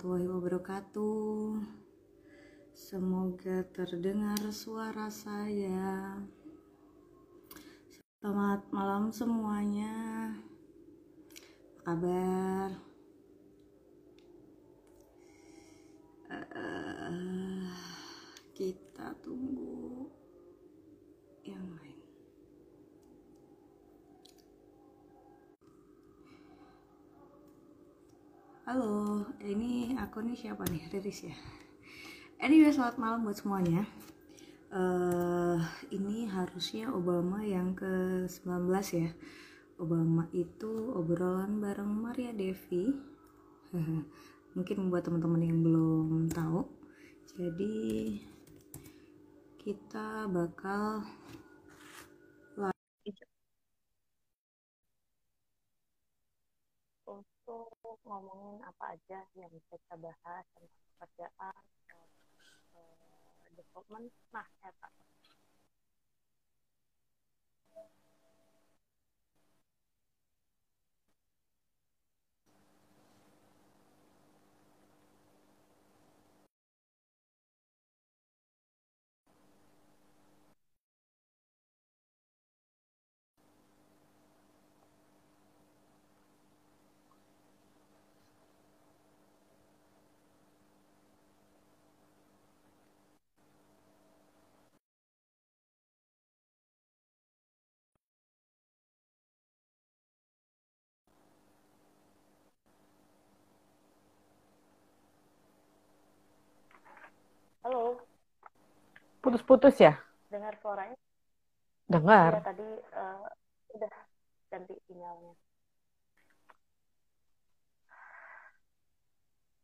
warahmatullahi wabarakatuh. Semoga terdengar suara saya. Selamat malam semuanya. Apa kabar? Uh, kita tunggu yang lain. Halo, ini aku nih siapa nih? Riris ya. Anyway, selamat malam buat semuanya. Uh, ini harusnya Obama yang ke-19 ya. Obama itu obrolan bareng Maria Devi. Mungkin buat teman-teman yang belum tahu. Jadi kita bakal untuk ngomongin apa aja yang bisa kita bahas tentang pekerjaan uh, development. Nah ya Pak Halo. Putus-putus ya? Dengar suaranya? Dengar. Ya, tadi uh, udah ganti sinyalnya.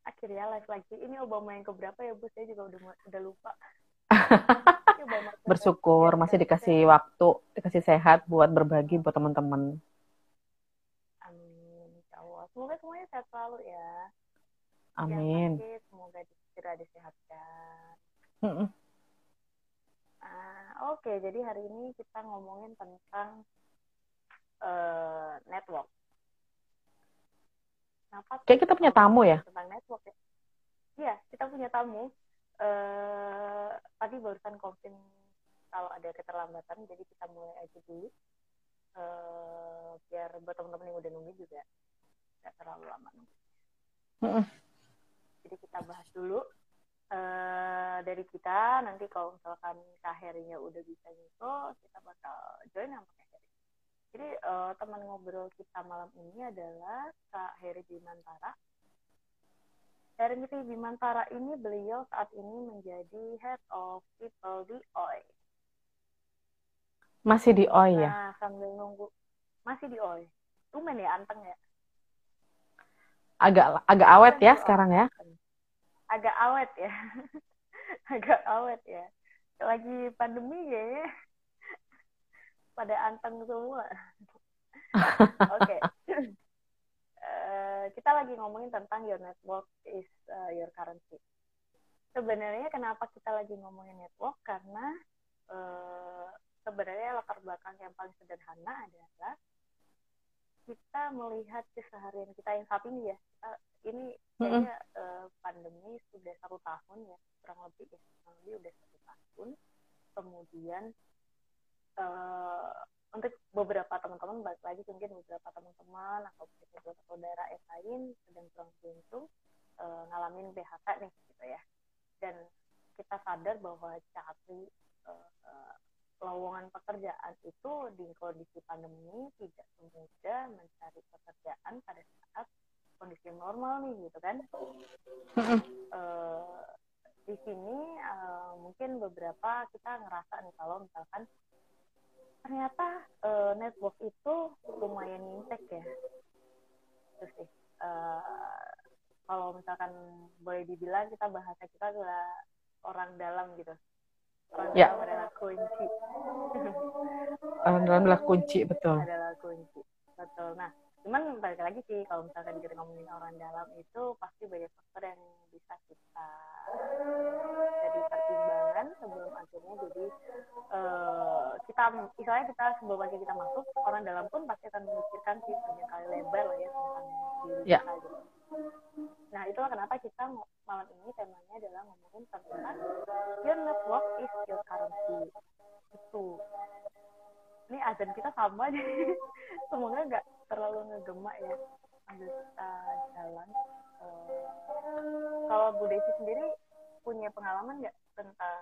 Akhirnya live lagi. Ini Obama yang keberapa ya, Bu? Saya juga udah udah lupa. Bersyukur masih dikasih waktu, dikasih sehat buat berbagi buat teman-teman. Amin. Semoga semuanya sehat selalu ya. Amin. Yang sakit, semoga segera disehatkan. Mm -mm. Oke, okay, jadi hari ini kita ngomongin tentang uh, network. Kenapa? Kayak kita punya tamu ya? Tentang network ya. Iya, kita punya tamu. Uh, tadi barusan konfirm kalau ada keterlambatan, jadi kita mulai aja dulu. Uh, biar buat teman-teman yang udah nunggu juga nggak terlalu lama nunggu. Mm -mm jadi kita bahas dulu uh, dari kita nanti kalau misalkan Kak Herinya udah bisa nyusul kita bakal join sama Kak Heri. Jadi uh, teman ngobrol kita malam ini adalah Kak Heri Bimantara. Heri Bimantara ini beliau saat ini menjadi Head of People di OI masih di OI ya? Nah, sambil nunggu. Masih di OI. Tumen ya anteng ya? Agak agak awet ya sekarang ya agak awet ya. Agak awet ya. Lagi pandemi ya. Pada anteng semua. Oke. Okay. uh, eh, kita lagi ngomongin tentang your network is uh, your currency. Sebenarnya kenapa kita lagi ngomongin network? Karena uh, sebenarnya latar belakang yang paling sederhana adalah kita melihat keseharian kita yang saat ini ya. Kita, ini kayaknya mm -hmm. uh, pandemi sudah satu tahun ya kurang lebih ya. Kurang lebih udah satu tahun. Kemudian uh, untuk beberapa teman-teman balik lagi mungkin beberapa teman-teman atau beberapa saudara yang lain sedang kurang beruntung uh, ngalamin PHK nih gitu ya. Dan kita sadar bahwa cari uh, uh, lowongan pekerjaan itu di kondisi pandemi tidak semudah mencari pekerjaan pada saat kondisi normal nih gitu kan? Uh, di sini uh, mungkin beberapa kita ngerasa nih kalau misalkan ternyata uh, network itu lumayan impact ya. Terus sih uh, kalau misalkan boleh dibilang kita bahasa kita adalah orang dalam gitu ya. adalah kunci. Adalah kunci betul. Adalah kunci. Betul. Nah cuman balik lagi sih kalau misalkan kita ngomongin orang dalam itu pasti banyak faktor yang bisa kita jadi pertimbangan sebelum akhirnya jadi uh, kita misalnya kita sebelum akhirnya kita masuk orang dalam pun pasti akan memikirkan sih banyak kali lebar lah ya tentang diri yeah. kita gitu. Nah itulah kenapa kita malam ini temanya adalah ngomongin tentang your network is your currency itu. Ini azan kita sama jadi semoga nggak terlalu ngegemak ya sambil kita jalan. Uh, kalau Bu Desi sendiri punya pengalaman nggak tentang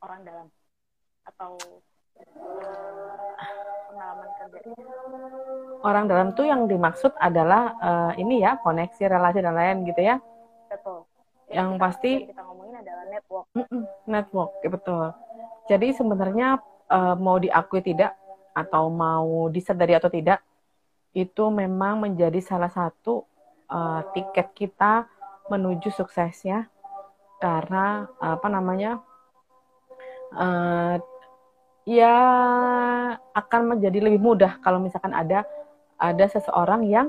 orang dalam atau uh, pengalaman kerja? Orang dalam tuh yang dimaksud adalah uh, ini ya koneksi relasi dan lain gitu ya. Betul. Yang, kita, pasti kita ngomongin adalah network. network, ya betul. Jadi sebenarnya uh, mau diakui tidak atau mau disadari atau tidak, itu memang menjadi salah satu uh, tiket kita menuju sukses ya. Karena apa namanya? Uh, ya akan menjadi lebih mudah kalau misalkan ada ada seseorang yang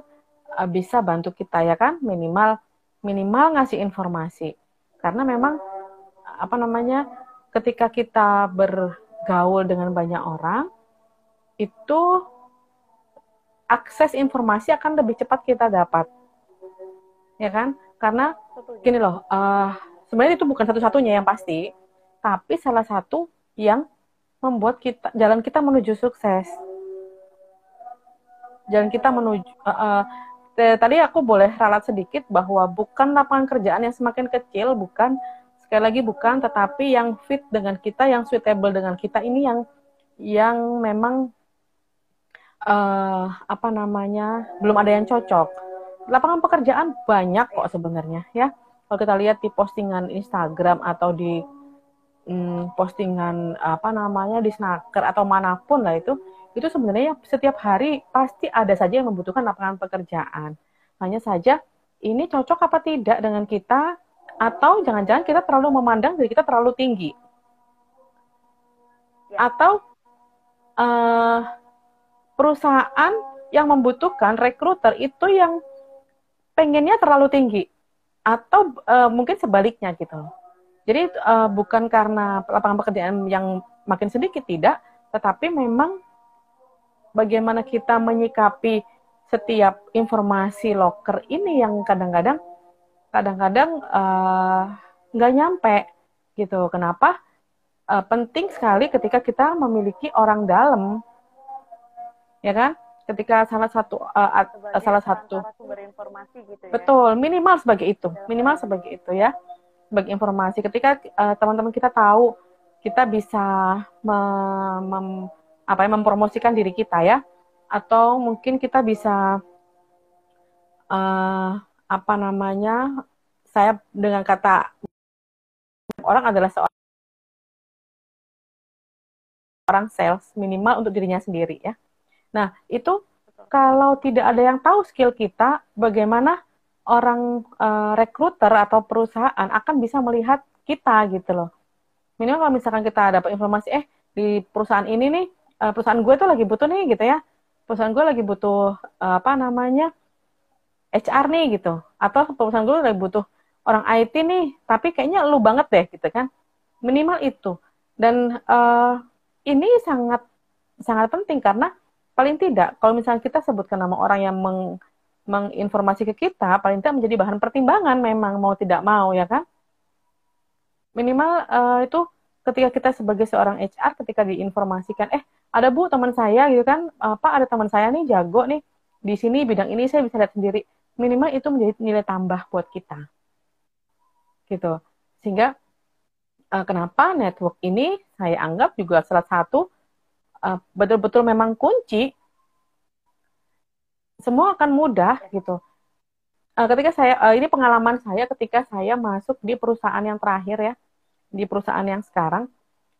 uh, bisa bantu kita ya kan minimal minimal ngasih informasi karena memang apa namanya ketika kita bergaul dengan banyak orang itu akses informasi akan lebih cepat kita dapat. Ya kan? Karena gini loh uh, sebenarnya itu bukan satu-satunya yang pasti tapi salah satu yang membuat kita jalan kita menuju sukses. Jalan kita menuju uh, uh, tadi aku boleh ralat sedikit bahwa bukan lapangan kerjaan yang semakin kecil, bukan sekali lagi bukan, tetapi yang fit dengan kita, yang suitable dengan kita ini yang yang memang uh, apa namanya belum ada yang cocok. Lapangan pekerjaan banyak kok sebenarnya ya. Kalau kita lihat di postingan Instagram atau di hmm, postingan apa namanya di snaker atau mana pun lah itu itu sebenarnya setiap hari pasti ada saja yang membutuhkan lapangan pekerjaan hanya saja ini cocok apa tidak dengan kita atau jangan-jangan kita terlalu memandang diri kita terlalu tinggi ya. atau uh, perusahaan yang membutuhkan rekruter itu yang pengennya terlalu tinggi atau uh, mungkin sebaliknya gitu jadi uh, bukan karena lapangan pekerjaan yang makin sedikit tidak, tetapi memang bagaimana kita menyikapi setiap informasi loker ini yang kadang-kadang kadang-kadang eh, nggak uh, nyampe gitu. Kenapa? Uh, penting sekali ketika kita memiliki orang dalam, ya kan? Ketika salah satu uh, salah satu gitu ya. betul minimal sebagai itu, minimal sebagai itu ya bagi informasi. Ketika uh, teman-teman kita tahu kita bisa mem, mem, apa ya, mempromosikan diri kita ya, atau mungkin kita bisa uh, apa namanya, saya dengan kata orang adalah seorang sales minimal untuk dirinya sendiri ya. Nah itu kalau tidak ada yang tahu skill kita, bagaimana orang uh, rekruter atau perusahaan akan bisa melihat kita gitu loh. Minimal kalau misalkan kita dapat informasi, eh di perusahaan ini nih, uh, perusahaan gue tuh lagi butuh nih gitu ya. Perusahaan gue lagi butuh uh, apa namanya HR nih gitu. Atau perusahaan gue lagi butuh orang IT nih, tapi kayaknya lu banget deh gitu kan. Minimal itu. Dan uh, ini sangat sangat penting karena paling tidak kalau misalnya kita sebutkan nama orang yang meng, menginformasi ke kita paling tidak menjadi bahan pertimbangan memang mau tidak mau ya kan? Minimal uh, itu ketika kita sebagai seorang HR ketika diinformasikan eh ada bu teman saya gitu kan apa ada teman saya nih jago nih di sini bidang ini saya bisa lihat sendiri. Minimal itu menjadi nilai tambah buat kita. Gitu. Sehingga uh, kenapa network ini saya anggap juga salah satu uh, betul-betul memang kunci semua akan mudah gitu. Uh, ketika saya uh, ini pengalaman saya ketika saya masuk di perusahaan yang terakhir ya, di perusahaan yang sekarang,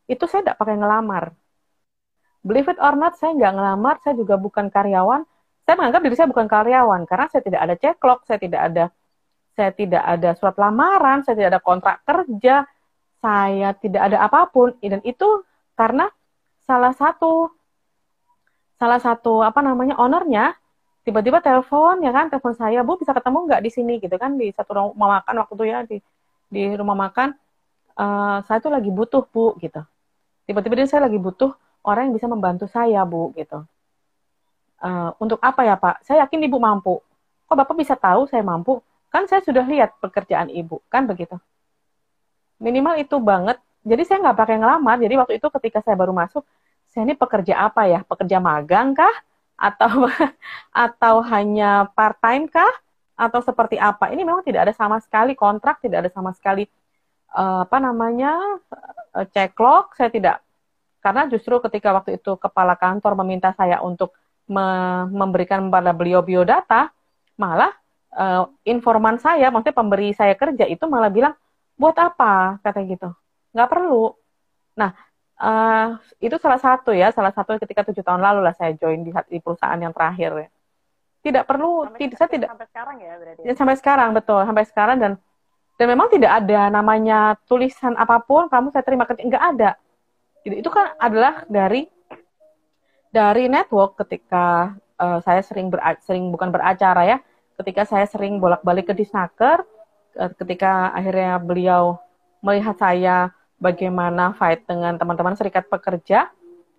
itu saya tidak pakai ngelamar. Believe it or not, saya nggak ngelamar, saya juga bukan karyawan. Saya menganggap diri saya bukan karyawan karena saya tidak ada ceklok, saya tidak ada saya tidak ada surat lamaran, saya tidak ada kontrak kerja, saya tidak ada apa pun dan itu karena salah satu salah satu apa namanya ownernya tiba-tiba telepon ya kan telepon saya bu bisa ketemu nggak di sini? Gitu kan di satu rumah makan waktu itu ya di di rumah makan. Uh, saya tuh lagi butuh bu gitu. Tiba-tiba dia saya lagi butuh orang yang bisa membantu saya bu gitu. Uh, untuk apa ya pak? Saya yakin ibu mampu. Kok bapak bisa tahu saya mampu? Kan saya sudah lihat pekerjaan ibu kan begitu? Minimal itu banget. Jadi saya nggak pakai ngelamar. Jadi waktu itu ketika saya baru masuk saya ini pekerja apa ya pekerja magang kah atau atau hanya part time kah atau seperti apa. Ini memang tidak ada sama sekali kontrak, tidak ada sama sekali uh, apa namanya uh, ceklock. Saya tidak karena justru ketika waktu itu kepala kantor meminta saya untuk me memberikan pada beliau biodata, malah uh, informan saya, maksudnya pemberi saya kerja itu malah bilang buat apa kata gitu, nggak perlu. Nah uh, itu salah satu ya, salah satu ketika tujuh tahun lalu lah saya join di, di perusahaan yang terakhir ya. Tidak perlu sampai, tidak saya tidak sampai sekarang ya berarti ya, sampai sekarang betul sampai sekarang dan dan memang tidak ada namanya tulisan apa pun kamu saya terima kerja nggak ada. Itu kan adalah dari dari network ketika uh, saya sering ber, sering bukan beracara ya ketika saya sering bolak-balik ke Disnaker uh, ketika akhirnya beliau melihat saya bagaimana fight dengan teman-teman serikat pekerja.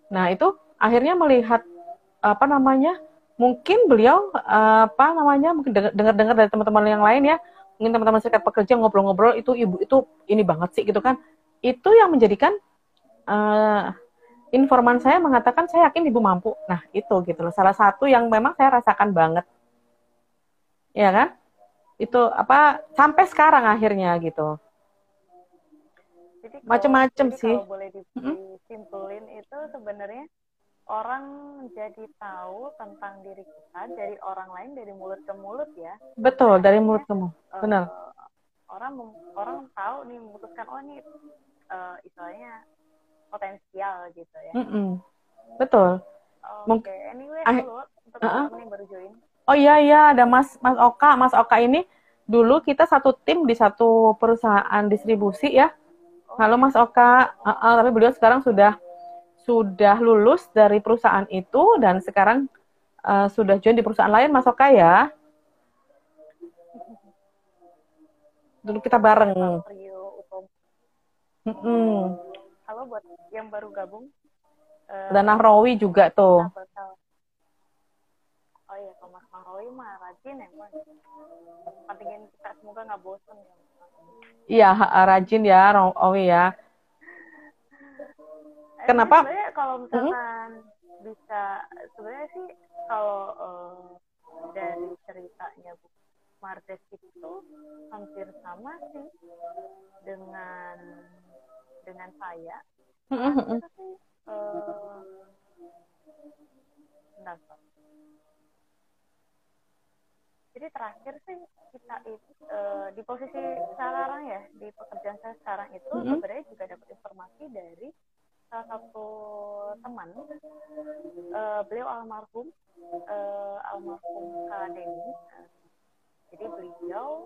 Nah itu akhirnya melihat apa namanya mungkin beliau apa namanya mungkin dengar-dengar dari teman-teman yang lain ya mungkin teman-teman serikat pekerja ngobrol-ngobrol itu ibu itu ini banget sih gitu kan. Itu yang menjadikan uh, informan saya mengatakan saya yakin ibu mampu. Nah itu gitu loh. Salah satu yang memang saya rasakan banget. Ya kan? Itu apa sampai sekarang akhirnya gitu macam-macam sih kalau boleh disimpulin hmm? itu sebenarnya orang jadi tahu tentang diri kita dari orang lain dari mulut ke mulut ya betul dari mulut ke mulut uh, benar orang orang tahu nih memutuskan oh ini uh, istilahnya potensial gitu ya mm -mm. betul oke okay. anyway dulu untuk uh -uh. yang baru join oh iya iya ada mas mas Oka mas Oka ini dulu kita satu tim di satu perusahaan distribusi ya. Halo mas Oka uh -uh, tapi beliau sekarang sudah sudah lulus dari perusahaan itu dan sekarang uh, sudah join di perusahaan lain, Mas Oka ya. Dulu kita bareng. Hmm. Halo buat yang baru gabung. Uh, Dan Nahrawi juga tuh. Oh iya, kalau Mas Nahrawi mah rajin ya. Pentingin kita semoga nggak bosan ya. Iya, rajin ya, Rawi ya. Kenapa? Sebenarnya kalau misalkan hmm? bisa sebenarnya sih kalau uh, dari ceritanya Bu Martes itu hampir sama sih dengan dengan saya. Hmm. Itu sih uh, Jadi terakhir sih kita itu uh, di posisi sekarang ya di pekerjaan saya sekarang itu mm -hmm. sebenarnya juga dapat informasi dari salah satu teman uh, beliau almarhum uh, almarhum Kak Denny uh, jadi beliau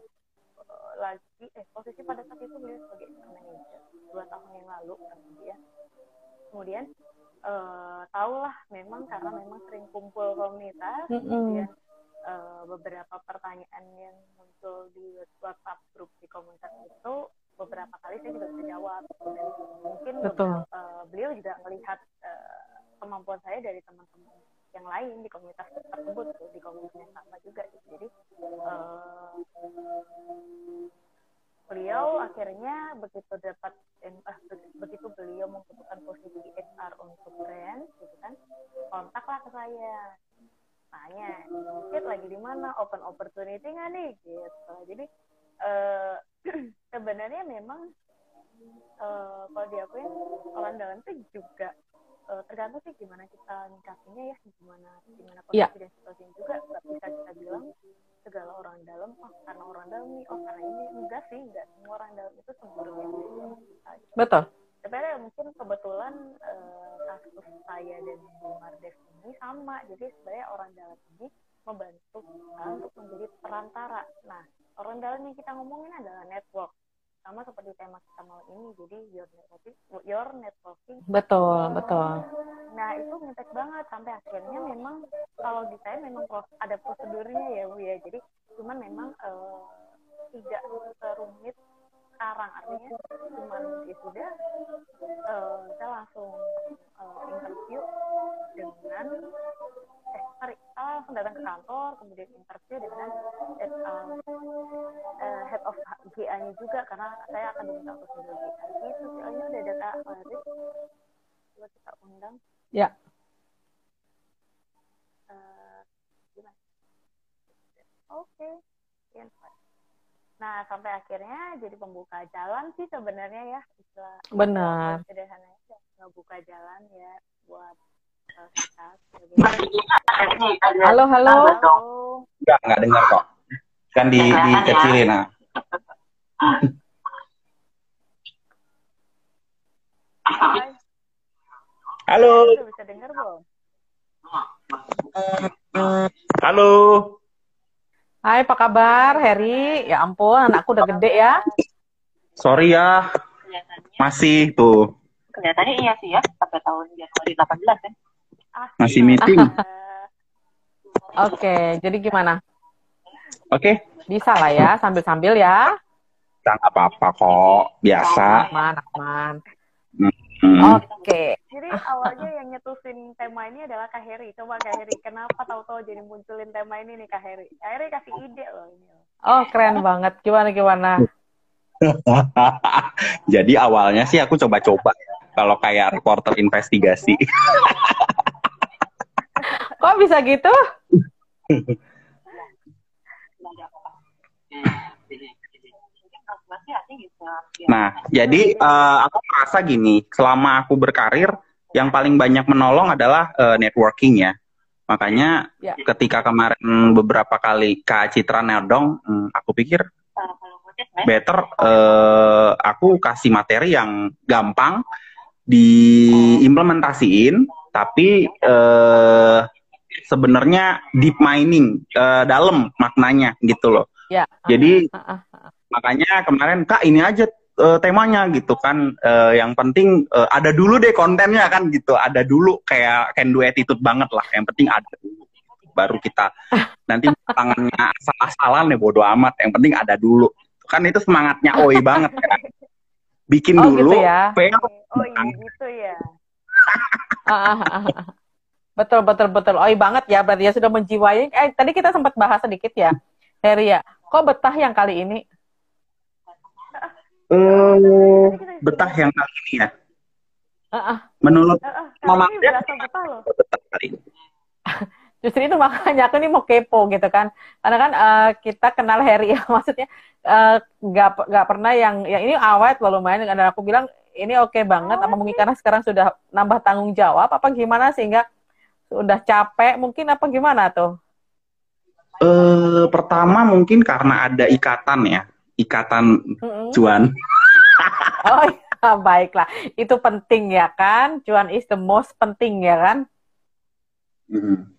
uh, lagi eh posisi pada saat itu beliau sebagai manager dua tahun yang lalu kan ya kemudian uh, tahulah memang karena memang sering kumpul komunitas mm -hmm. kemudian uh, beberapa pertanyaan yang muncul di WhatsApp grup di komunitas itu beberapa kali saya juga bisa jawab dan mungkin Betul. Beberapa, uh, beliau juga melihat uh, kemampuan saya dari teman-teman yang lain di komunitas tersebut tuh, di komunitas yang sama juga gitu. jadi uh, beliau akhirnya begitu dapat uh, begitu beliau membutuhkan posisi HR untuk brand gitu kan kontaklah ke saya tanya Kit lagi di mana? Open opportunity nggak nih? Gitu. Jadi uh, sebenarnya memang uh, kalau diakuin orang dalam itu juga uh, tergantung sih gimana kita nyikapinya ya gimana gimana iya. kondisi yeah. dan situasinya juga. Nggak bisa kita bilang segala orang dalam oh karena orang dalam nih oh karena ini. Enggak sih enggak. Semua orang dalam itu sempurna betul sebenarnya mungkin kebetulan uh, kasus saya dan Bu Mardes ini sama. Jadi sebenarnya orang dalam ini membantu kita untuk menjadi perantara. Nah orang dalam yang kita ngomongin adalah network. Sama seperti tema kita malam ini jadi your networking your networking. Betul betul. Nah itu ngetek banget sampai akhirnya memang kalau di saya memang ada prosedurnya ya bu ya. Jadi cuman memang uh, tidak serumit sekarang. Artinya cuma ya sudah uh, saya langsung uh, interview dengan eh sorry saya langsung datang ke kantor kemudian interview dengan uh, uh, head of GA-nya juga karena saya akan diminta untuk menjadi GA itu oh ini udah data Farid coba kita undang. Ya. Uh, gimana? Oke. okay. Nah, sampai akhirnya jadi pembuka jalan sih sebenarnya ya. Istilah Benar. Sederhananya ngebuka jalan ya buat uh, kita. Halo, halo. Halo. Enggak, enggak dengar kok. Kan di dikecilin nah. Halo. Udah bisa dengar belum? Halo. Hai, apa kabar, Heri? Ya ampun, anakku udah gede ya. Sorry ya. Masih tuh. Kelihatannya iya sih ya, sampai tahun Januari 18 kan. Ah, Masih meeting. eh, Oke, jadi gimana? Oke. Bisa lah ya, sambil-sambil ya. Enggak apa-apa kok. Biasa. Aman, aman. Hmm. Oke. Jadi awalnya yang nyetusin tema ini adalah Kak Heri. Coba Kak Heri, kenapa tahu-tahu jadi munculin tema ini nih Kak Heri? Kak Heri kasih ide loh ini. Oh, keren banget. Gimana, gimana? Jadi awalnya sih aku coba-coba. Kalau kayak reporter investigasi. Kok bisa gitu? Nah, jadi eh, aku merasa gini, selama aku berkarir, yang paling banyak menolong adalah eh, networking ya. Makanya Ya. ketika kemarin beberapa kali Kak Citra Nerdong, hmm, aku pikir better eh, aku kasih materi yang gampang diimplementasiin, tapi eh, sebenarnya deep mining, eh, dalam maknanya gitu loh. Ya. Jadi Ah, ah. Makanya kemarin kak ini aja eh, temanya gitu kan Eh, yang penting eh, ada dulu deh kontennya kan gitu ada dulu kayak can do attitude banget lah yang penting ada dulu baru kita nanti tangannya asal-asalan ya bodo amat yang penting ada dulu kan itu semangatnya oi banget kan bikin Oh, dulu gitu ya. fail Oh iya gitu ya. Ah, ah, ah. Betul, betul, betul. Iya banget ya. Berarti ya sudah menjiwai. Eh, tadi kita sempat bahas sedikit ya, Heri ya. Kok betah yang kali ini? Eh betah yang kali ini ya Ah, ah. menurut Eh, eh, Mama ini berasa betah loh. betah kali ini Justru itu makanya aku nih mau kepo gitu kan. Karena kan eh, kita kenal Heri ya. Maksudnya eh, nggak nggak pernah yang yang ini awet loh lumayan. Dan aku bilang ini oke banget. Apa mungkin karena sekarang sudah nambah tanggung jawab? Apa gimana sehingga sudah capek? Mungkin apa gimana tuh? eh pertama mungkin karena ada ikatan ya ikatan Mm-mm. cuan Oh ya, baiklah. Itu penting ya kan? Cuan is the most penting ya kan? Hmm.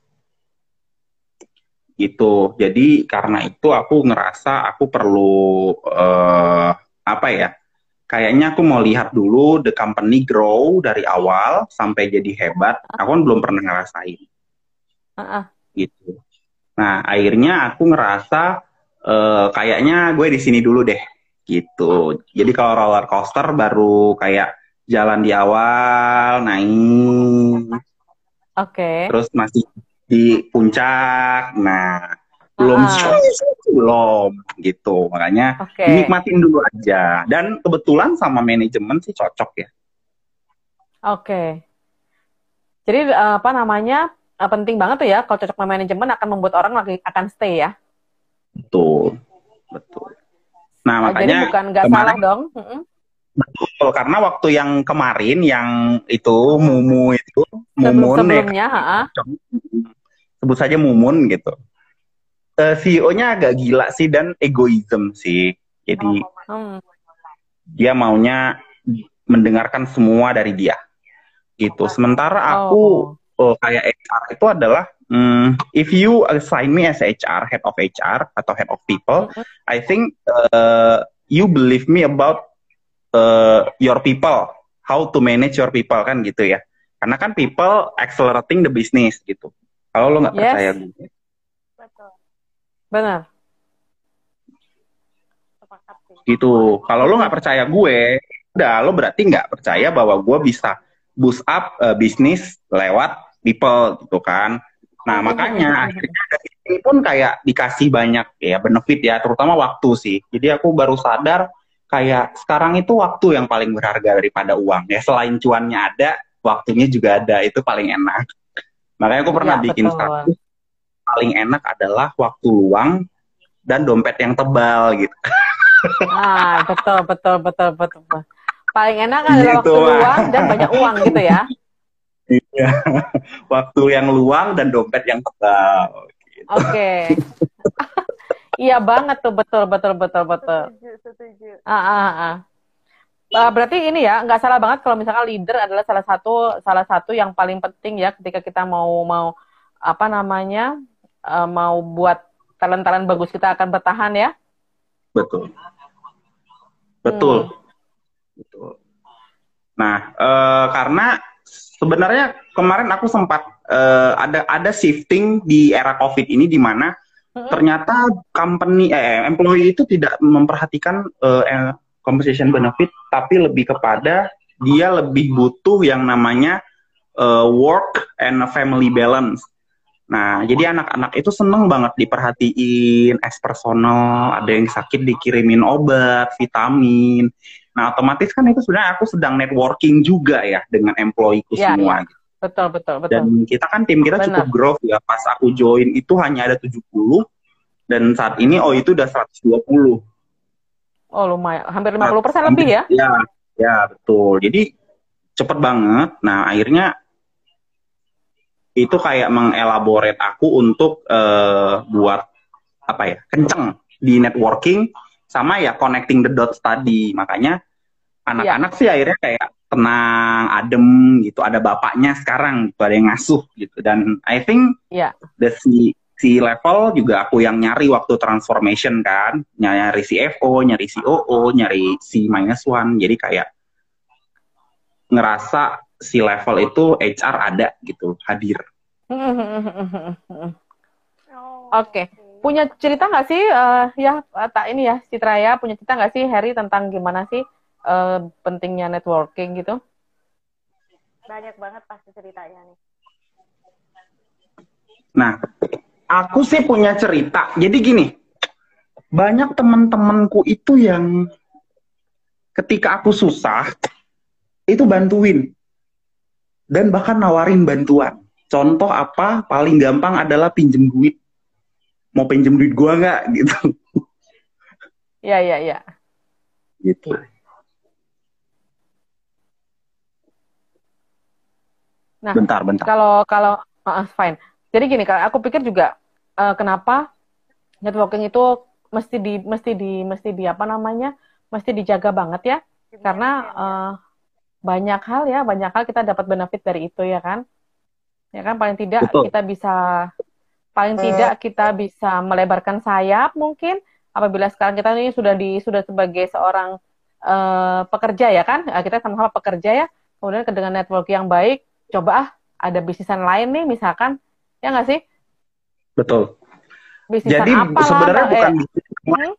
Gitu. Jadi karena itu aku ngerasa aku perlu eh, apa ya? Kayaknya aku mau lihat dulu the company grow dari awal sampai jadi hebat. Aku kan belum pernah ngerasain Heeh. gitu. Nah, akhirnya aku ngerasa eh, kayaknya gue di sini dulu deh gitu. Jadi kalau roller coaster baru kayak jalan di awal, naik, Oke. terus masih di puncak. Nah, belum Ah. belum gitu. Makanya Oke. nikmatin dulu aja. Dan kebetulan sama manajemen sih cocok ya. Oke. Jadi eh, apa namanya? eh, penting banget tuh ya kalau cocok sama manajemen akan membuat orang lagi akan stay ya. Betul. Betul. Nah, Oh, jadi makanya bukan nggak kemarin- salah dong. Mm-mm. betul karena waktu yang kemarin yang itu Mumu itu Mumun ya, sebelumnya, ha sebut saja Mumun gitu. Eh, CEO-nya agak gila sih dan egoism sih. Jadi Hmm. dia maunya mendengarkan semua dari dia gitu. Sementara aku Oh. oh, kayak HR itu adalah mm, if you assign me as HR, head of HR atau head of people, Mhm. I think uh, you believe me about uh, your people, how to manage your people kan gitu ya. Karena kan people accelerating the business gitu. Kalau lo nggak Yes. percaya gue, Betul. Benar. Sepakat sih. gitu kalau lo nggak percaya gue udah lo berarti nggak percaya bahwa gue bisa boost up uh, bisnis lewat people gitu kan nah makanya akhirnya dari ini pun kayak dikasih banyak ya benefit ya terutama waktu sih. Jadi aku baru sadar kayak sekarang itu waktu yang paling berharga daripada uang. Ya selain cuannya ada waktunya juga ada. Itu paling enak. Makanya aku pernah Ya, bikin betul. status paling enak adalah waktu luang dan dompet yang tebal gitu. Ah, betul, betul, betul, betul. Paling enak adalah Gitu, waktu luang dan banyak uang gitu ya. Iya. waktu yang luang dan dompet yang tebal gitu. Oke. Iya banget tuh, betul, betul, betul, betul. Setuju, setuju. Ah, ah, ah. Ah, berarti ini ya nggak salah banget kalau misalkan leader adalah salah satu salah satu yang paling penting ya ketika kita mau mau apa namanya eh, mau buat talent-talent bagus kita akan bertahan ya. betul betul betul nah eh, karena sebenarnya kemarin aku sempat eh, ada ada shifting di era covid ini di mana ternyata company eh employee itu tidak memperhatikan eh, eh, compensation benefit tapi lebih kepada dia lebih butuh yang namanya eh, work and family balance. Nah, jadi anak-anak itu seneng banget diperhatiin, as personal, ada yang sakit dikirimin obat, vitamin. Nah, otomatis kan itu sebenarnya aku sedang networking juga ya dengan employee-ku Ya, semua. Betul, betul, betul. Dan kita kan tim kita cukup Benar. growth ya. Pas aku join itu hanya ada 70 dan saat ini oh itu udah 120. Oh, lumayan. Hampir 50% lebih ya? Ya, ya betul. Jadi cepet banget. Nah, akhirnya itu kayak mengelaborate aku untuk eh, buat apa ya kenceng di networking sama ya connecting the dots tadi. Makanya anak-anak sih akhirnya kayak tenang, adem gitu. Ada bapaknya sekarang, gitu, ada yang ngasuh gitu. Dan I think Iya. the si si level juga aku yang nyari waktu transformation kan, nyari CFO, nyari COO, nyari C minus one. Jadi kayak ngerasa si level itu HR ada gitu hadir. Oke. Punya cerita nggak sih, eh, ya tak ini ya, Citra ya, punya cerita nggak sih Harry tentang gimana sih eh, pentingnya networking gitu? Banyak banget pasti ceritanya nih. Nah, aku sih punya cerita. Jadi gini, banyak teman-temanku itu yang ketika aku susah itu bantuin dan bahkan nawarin bantuan. Contoh apa? Paling gampang adalah pinjem duit. Mau pinjem duit gua nggak gitu. Iya, iya, iya. Gitu. Nah, Bentar, bentar. Kalau kalau ah, fine. Jadi gini, Kak, aku pikir juga eh, kenapa networking itu mesti di mesti di mesti di apa namanya? mesti dijaga banget ya. Karena eh, banyak hal ya, banyak hal kita dapat benefit dari itu ya kan? Ya kan paling tidak Betul. kita bisa paling tidak kita bisa melebarkan sayap mungkin apabila sekarang kita ini sudah di sudah sebagai seorang eh, pekerja ya kan? Eh, Kita sama-sama pekerja ya. Kemudian dengan network yang baik, coba ah ada bisnisan lain nih misalkan ya nggak sih Betul. bisnisan Jadi apa sebenarnya lah bukan eh, bisnis hmm?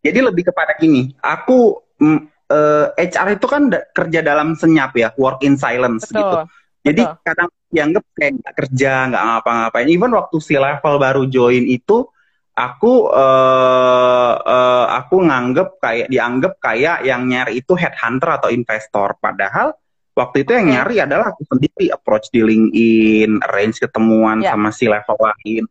Jadi lebih kepada gini, aku mm, eh, HR itu kan da- kerja dalam senyap ya, work in silence gitu. betul Jadi betul. kadang dianggap kayak nggak kerja, nggak ngapa-ngapain. Even waktu si level baru join itu, aku eh, eh, aku nganggep kayak dianggap kayak yang nyari itu headhunter atau investor. Padahal waktu itu yang nyari adalah aku sendiri approach di LinkedIn, arrange ketemuan Ya. sama si level lain.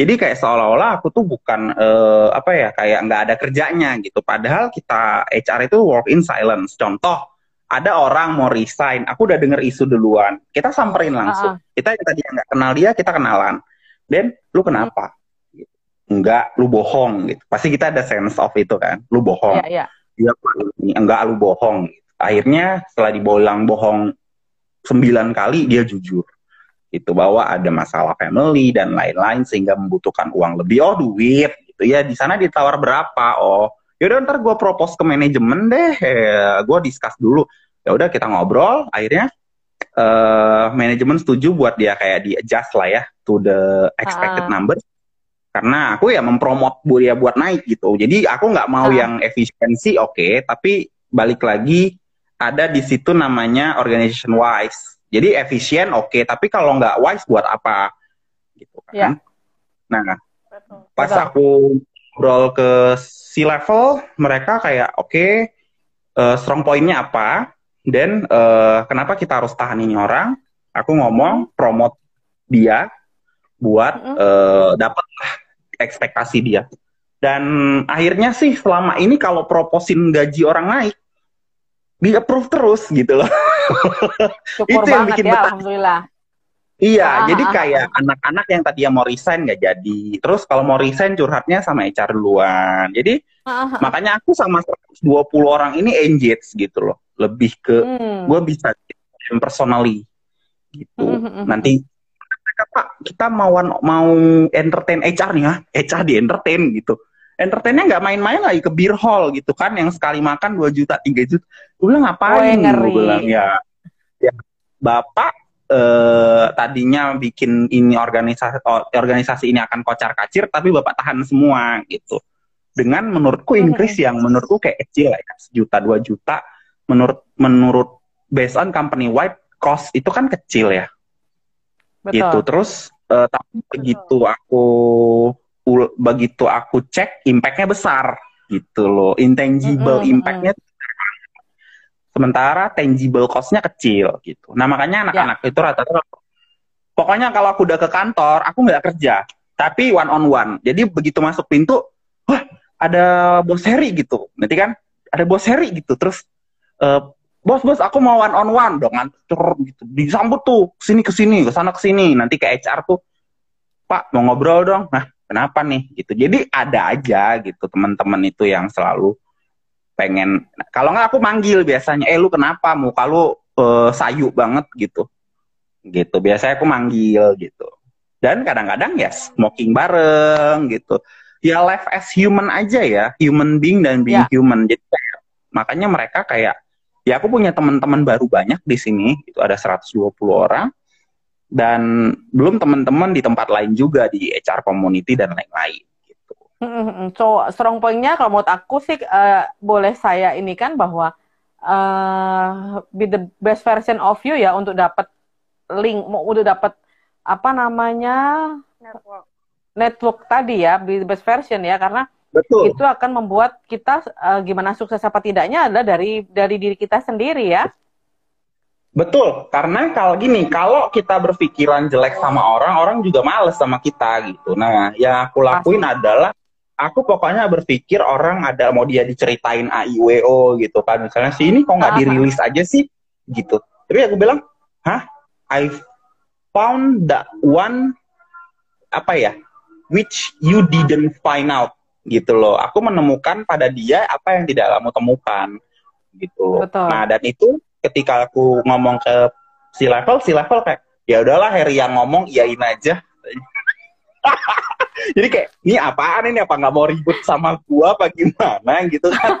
Jadi kayak seolah-olah aku tuh bukan eh, apa ya kayak nggak ada kerjanya gitu. Padahal kita HR itu work in silence. Contoh ada orang mau resign, aku udah denger isu duluan. Kita samperin langsung. Kita yang tadi nggak kenal dia, kita kenalan. Dan lu kenapa? Gitu. Enggak, lu bohong gitu. Pasti kita ada sense of itu kan. Lu bohong. ya ya Dia ini enggak lu bohong. Gitu. Akhirnya setelah dibolang bohong sembilan kali dia jujur. Itu bahwa ada masalah family dan lain-lain sehingga membutuhkan uang lebih. Oh duit gitu ya. Di sana ditawar berapa? Oh yaudah ntar gue propose ke manajemen deh. Gue discuss dulu. Ya udah kita ngobrol. Akhirnya eh manajemen setuju buat dia kayak di adjust lah ya to the expected Ah. number. karena aku ya mempromot dia buat naik gitu jadi aku nggak mau Ah. yang efisiensi oke tapi balik lagi ada di situ namanya organization wise jadi efisien oke tapi kalau nggak wise buat apa gitu kan Ya. nah Betul. pas Betul. aku ngobrol ke C level mereka kayak oke eh, strong pointnya apa dan eh, kenapa kita harus tahan ini orang aku ngomong promote dia buat Mm-mm. eh, dapat ekspektasi dia dan akhirnya sih selama ini kalau proposin gaji orang naik di approve terus gitu loh Syukur Itu yang bikin ya, betah. alhamdulillah. Iya, Ah, jadi ah, kayak anak-anak yang tadi mau resign nggak jadi. Terus kalau mau resign curhatnya sama HR duluan. Jadi Ah, ah, ah. makanya aku sama 120 orang ini engage gitu loh. Lebih ke Hmm. gue bisa personally gitu. Hmm, hmm, hmm, Nanti mereka Pak, kita mau mau entertain HR nih ya. HR di entertain gitu. Entertainnya nggak main-main lagi ke beer hall gitu kan yang sekali makan 2 juta, 3 juta. Gue bilang ngapain? Ngeri. Gue bilang ya, ya Bapak eh, tadinya bikin ini organisasi organisasi ini akan kocar kacir tapi bapak tahan semua gitu dengan menurutku increase yang menurutku kayak kecil ya sejuta dua juta menurut menurut based on company wide cost itu kan kecil ya Betul. gitu terus eh, tapi begitu aku begitu aku cek impactnya besar gitu loh. Intangible Mm-mm, impactnya sementara tangible cost-nya kecil gitu. Nah makanya anak-anak itu rata-rata pokoknya kalau aku udah ke kantor aku nggak kerja tapi one on one jadi begitu masuk pintu wah ada bos Heri gitu. Nanti kan? Ada bos Heri gitu. Terus eh, bos bos aku mau one on one dong ngantur gitu. Disambut tuh sini ke sini ke sana ke sini nanti ke HR tuh Pak mau ngobrol dong. Nah kenapa nih gitu. Jadi ada aja gitu teman-teman itu yang selalu pengen kalau nggak aku manggil biasanya eh lu kenapa? Muka lu eh, sayu banget gitu. Gitu biasanya aku manggil gitu. Dan kadang-kadang ya smoking bareng gitu. Ya life as human aja ya human being dan being Ya. human. Jadi kayak, makanya mereka kayak ya aku punya teman-teman baru banyak di sini itu ada 120 orang dan belum teman-teman di tempat lain juga di HR community dan lain-lain gitu. So strong point-nya kalau menurut aku sih eh, boleh saya ini kan bahwa eh be the best version of you ya untuk dapat link mau udah dapat apa namanya Network. network tadi ya be the best version ya karena Betul. itu akan membuat kita eh, gimana sukses apa tidaknya adalah dari dari diri kita sendiri ya. Betul, karena kalau gini, kalau kita berpikiran jelek sama orang, orang juga males sama kita gitu. Nah, yang aku lakuin adalah aku pokoknya berpikir orang ada mau dia diceritain AIWO gitu kan. Misalnya si ini kok nggak dirilis aja sih gitu. Tapi aku bilang, "Hah? I found that one apa ya? Which you didn't find out." gitu loh. Aku menemukan pada dia apa yang tidak kamu temukan gitu loh. Betul. Nah, dan itu ketika aku ngomong ke si level, si level kayak ya udahlah Harry yang ngomong iyain aja. Jadi kayak ini apaan ini apa nggak mau ribut sama gua apa gimana gitu kan.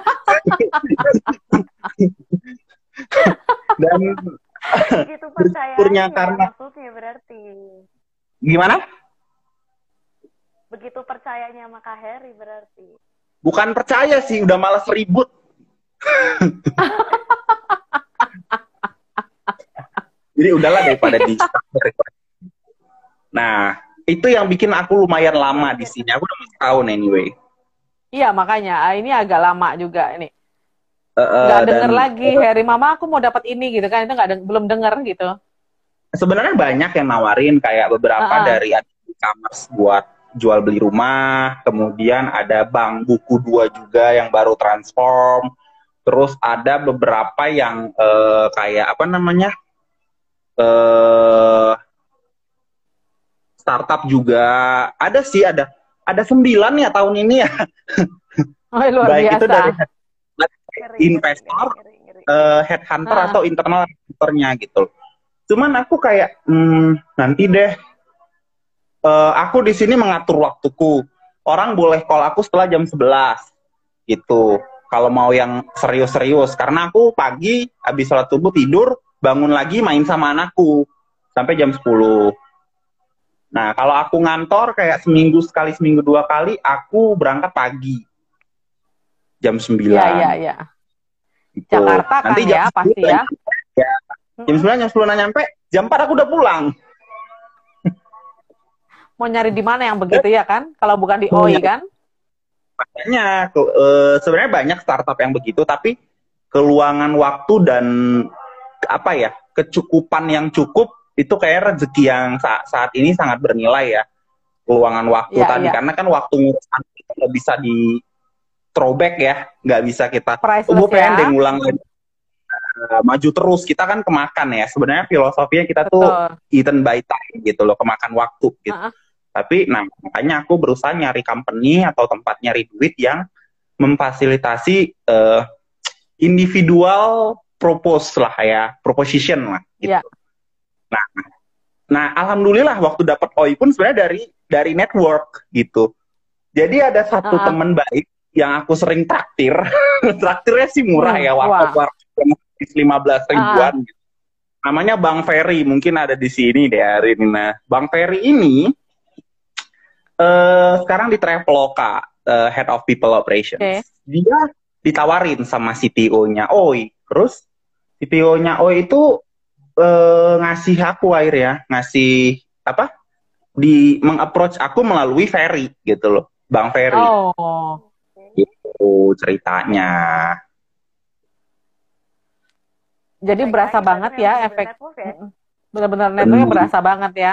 Dan Bersyukurnya karena- maksudnya berarti. gimana? Begitu percayanya sama Kak Heri berarti. Bukan percaya sih, udah malas ribut. Jadi udahlah daripada di Nah, itu yang bikin aku lumayan lama di sini. Aku udah tahun anyway. Iya makanya ah, ini agak lama juga ini. Eh, eh, Nggak dan denger lagi Harry Mama aku mau dapat ini gitu kan itu nggak deng- belum denger gitu. Sebenarnya banyak yang nawarin kayak beberapa Ah. dari e-commerce buat jual beli rumah, kemudian ada bank buku dua juga yang baru transform, terus ada beberapa yang eh, kayak apa namanya eh startup juga ada sih ada ada sembilan ya tahun ini ya Oh, luar baik biasa. itu dari Investor, ngeri, ngeri, ngeri. eh, headhunter Ah. atau internal recruiternya gitu. Cuman aku kayak hmm, nanti deh. Eh, aku di sini mengatur waktuku. Orang boleh call aku setelah jam 11 gitu. Kalau mau yang serius-serius karena aku pagi habis sholat subuh tidur, bangun lagi main sama anakku sampai jam 10. Nah, kalau aku ngantor kayak seminggu sekali, seminggu dua kali, aku berangkat pagi. Jam 9. Iya, iya, iya. Gitu. Jakarta kan Nanti ya, pasti 10 ya. ya. Jam 9, jam 10 nyampe, jam 4 aku udah pulang. Mau nyari di mana yang begitu ya kan? Kalau bukan di OI iya. kan? Makanya, ke- eh, sebenarnya banyak startup yang begitu, tapi keluangan waktu dan apa ya, kecukupan yang cukup itu kayak rezeki yang sa- saat ini sangat bernilai ya. Keluangan waktu Iya, tadi, iya. karena kan waktu ngurusan itu nggak bisa di throwback ya, nggak bisa kita oh, gue Priceless pengen ya. deh ngulang lagi. Eh, maju terus kita kan kemakan ya sebenarnya filosofinya kita tuh Betul. eaten by time gitu loh kemakan waktu gitu Ah, ah. tapi nah makanya aku berusaha nyari company atau tempat nyari duit yang memfasilitasi eh, individual propose lah ya proposition lah gitu Iya. nah nah alhamdulillah waktu dapat OI pun sebenarnya dari dari network gitu jadi ada satu Ah, ah. teman baik yang aku sering traktir traktirnya sih murah Hmm, ya wah. warkop warkop 15 ribuan gitu. namanya Bang Ferry mungkin ada di sini deh hari ini nah Bang Ferry ini eh sekarang di Traveloka eh, Head of People Operations Oke. dia ditawarin sama CTO-nya Oi terus CTO-nya Oi itu eh, ngasih aku akhirnya ngasih apa? Di mengapproach aku melalui Ferry gitu loh. Bang Ferry. Oh. itu ceritanya. Jadi berasa banget ya bener efek ya. benar-benar networknya Hmm. berasa banget ya.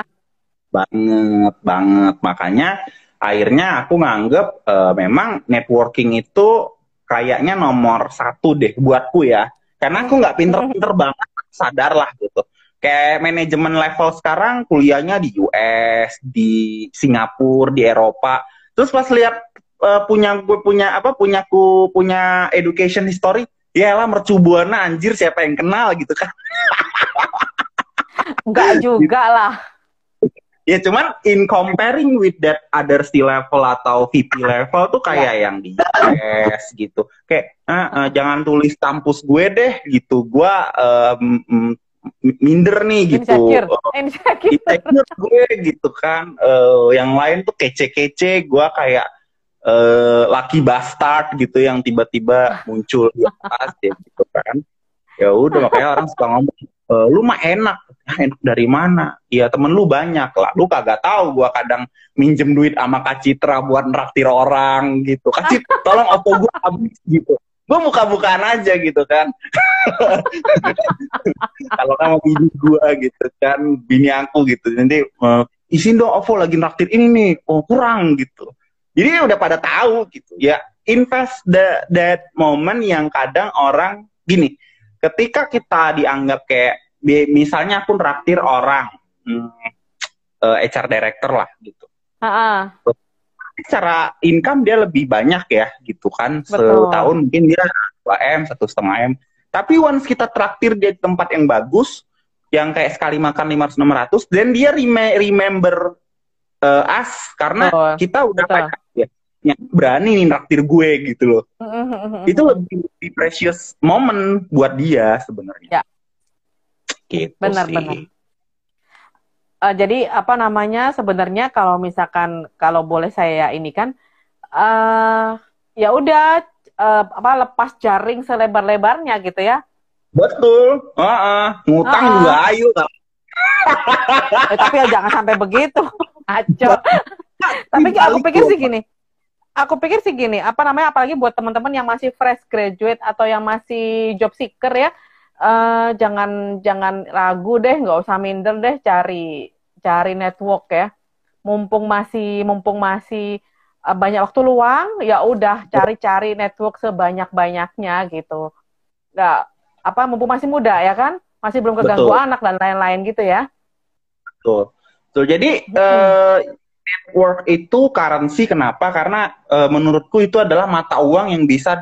banget banget. Makanya akhirnya aku nganggep eh, memang networking itu kayaknya nomor satu deh buatku ya karena aku nggak pinter-pinter banget sadar lah gitu. Kayak manajemen level sekarang kuliahnya di US di Singapura di Eropa. Terus pas lihat eh, punya gue punya apa punyaku punya education history ya lah mercubuana anjir siapa yang kenal gitu kan. Enggak juga lah. Ya cuman in comparing with that other C level atau VP level tuh kayak Ya. yang di US gitu. Kayak "Ah, ah, jangan tulis kampus gue deh gitu. Gua em, em, minder nih gitu. Insecure. Oh, Insecure. insecure gue gitu kan. Eh, yang lain tuh kece-kece. Gua kayak eh laki bastard gitu yang tiba-tiba muncul di atas ya gitu kan. Ya udah makanya orang suka ngomong, "Eh, lu mah enak. "Ah, enak dari mana? Ya temen lu banyak lah. Lu kagak tahu gua kadang minjem duit sama Kak Citra buat nraktir orang gitu. Kak Citra, tolong opo gua habis gitu. Gua muka-bukaan aja gitu kan. Kalau sama bini gua gitu kan, bini aku gitu. Nanti eh, isin dong OVO lagi nraktir ini nih. Oh, kurang gitu. Jadi udah pada tahu gitu. Ya, invest the that moment yang kadang orang gini, ketika kita dianggap kayak misalnya aku nraktir orang hmm, eh, HR director lah gitu. Ah. Secara income dia lebih banyak ya gitu kan. Betul. Setahun mungkin dia 2 M, satu setengah M. Tapi once kita traktir dia di tempat yang bagus, yang kayak sekali makan 500 600, dan dia reme- remember eh, us karena Betul. kita udah kayak ya, ya, berani nih nraktir gue gitu loh. Itu lebih, lebih precious moment buat dia sebenarnya. Ya. Gitu Benar, sih. benar. Eh, jadi apa namanya sebenarnya kalau misalkan kalau boleh saya ini kan eh ya udah eh, apa lepas jaring selebar-lebarnya gitu ya. Betul. Heeh. Ngutang Ah. juga ayo. Eh, tapi ya jangan sampai begitu. Aco. tapi aku pikir sih gini. Aku pikir sih gini, apa namanya apalagi buat teman-teman yang masih fresh graduate atau yang masih job seeker ya, eh jangan jangan ragu deh, nggak usah minder deh cari cari network ya. Mumpung masih mumpung masih eh, banyak waktu luang, ya udah cari-cari network sebanyak-banyaknya gitu. Nggak apa mumpung masih muda ya kan, masih belum keganggu Betul. anak dan lain-lain gitu ya. Betul. Betul. Jadi Hmm. eh, network itu currency kenapa? Karena eh, menurutku itu adalah mata uang yang bisa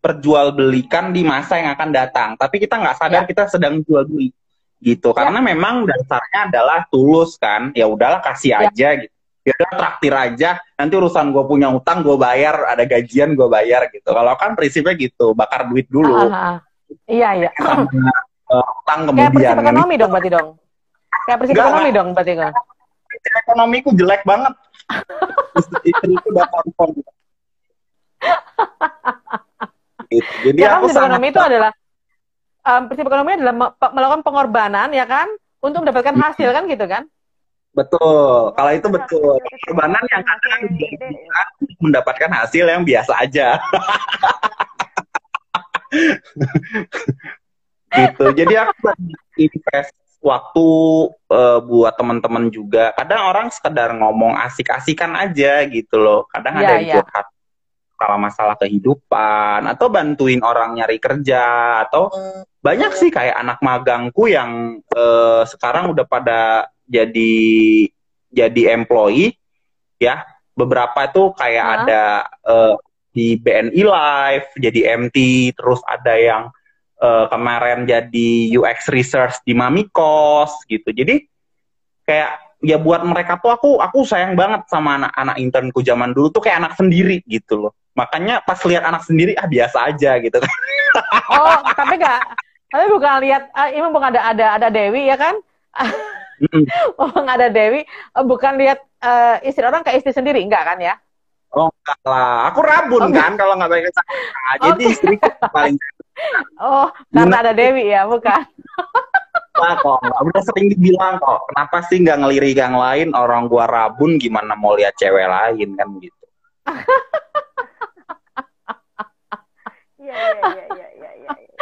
diperjualbelikan di masa yang akan datang. Tapi kita nggak sadar Ya. kita sedang jual beli gitu. Karena memang dasarnya adalah tulus kan. Ya udahlah kasih Ya. aja gitu. Ya udah traktir aja. Nanti urusan gue punya utang gue bayar, ada gajian gue bayar gitu. Kalau kan prinsipnya gitu, bakar duit dulu. Ah, ah, ah. Iya, iya. sama eh, utang Kayak prinsip kemudian ekonomi dong berarti dong. Kayak prinsip Enggak. ekonomi dong berarti kan. ekonomiku jelek banget. Istriku udah konfirm. gitu. Jadi ya kan aku prinsip sangat ekonomi itu adalah um, prinsip ekonomi adalah melakukan pengorbanan ya kan untuk mendapatkan hasil kan gitu kan? betul. Kalau itu betul. Hasil kecil, Korbanan yang untuk mendapatkan hasil yang biasa aja. gitu. Jadi aku invest waktu eh, buat teman-teman juga. Kadang orang sekedar ngomong asik-asikan aja gitu loh. Kadang Iya, ada yang iya. curhat kalau masalah kehidupan atau bantuin orang nyari kerja atau banyak sih kayak anak magangku yang eh, sekarang udah pada jadi jadi employee ya beberapa itu kayak Hah? ada eh, di BNI Live jadi MT terus ada yang eh, kemarin jadi UX research di Mamikos gitu jadi kayak ya buat mereka tuh aku aku sayang banget sama anak-anak internku zaman dulu tuh kayak anak sendiri gitu loh makanya pas lihat anak sendiri ah biasa aja gitu kan Oh, tapi enggak tapi bukan lihat ah, ini bukan ada ada ada Dewi ya kan? Mm-mm. Oh, ada Dewi, eh, bukan lihat eh, istri orang kayak istri sendiri, enggak kan ya? oh enggak lah aku rabun Oke. kan kalau nggak pakai kacamata jadi Oke. istriku paling Oh, karena ada Dewi ya, bukan? lah kok udah sering dibilang kok kenapa sih nggak ngelirik yang lain orang gua rabun gimana mau lihat cewek lain kan gitu Iya iya iya iya iya iya.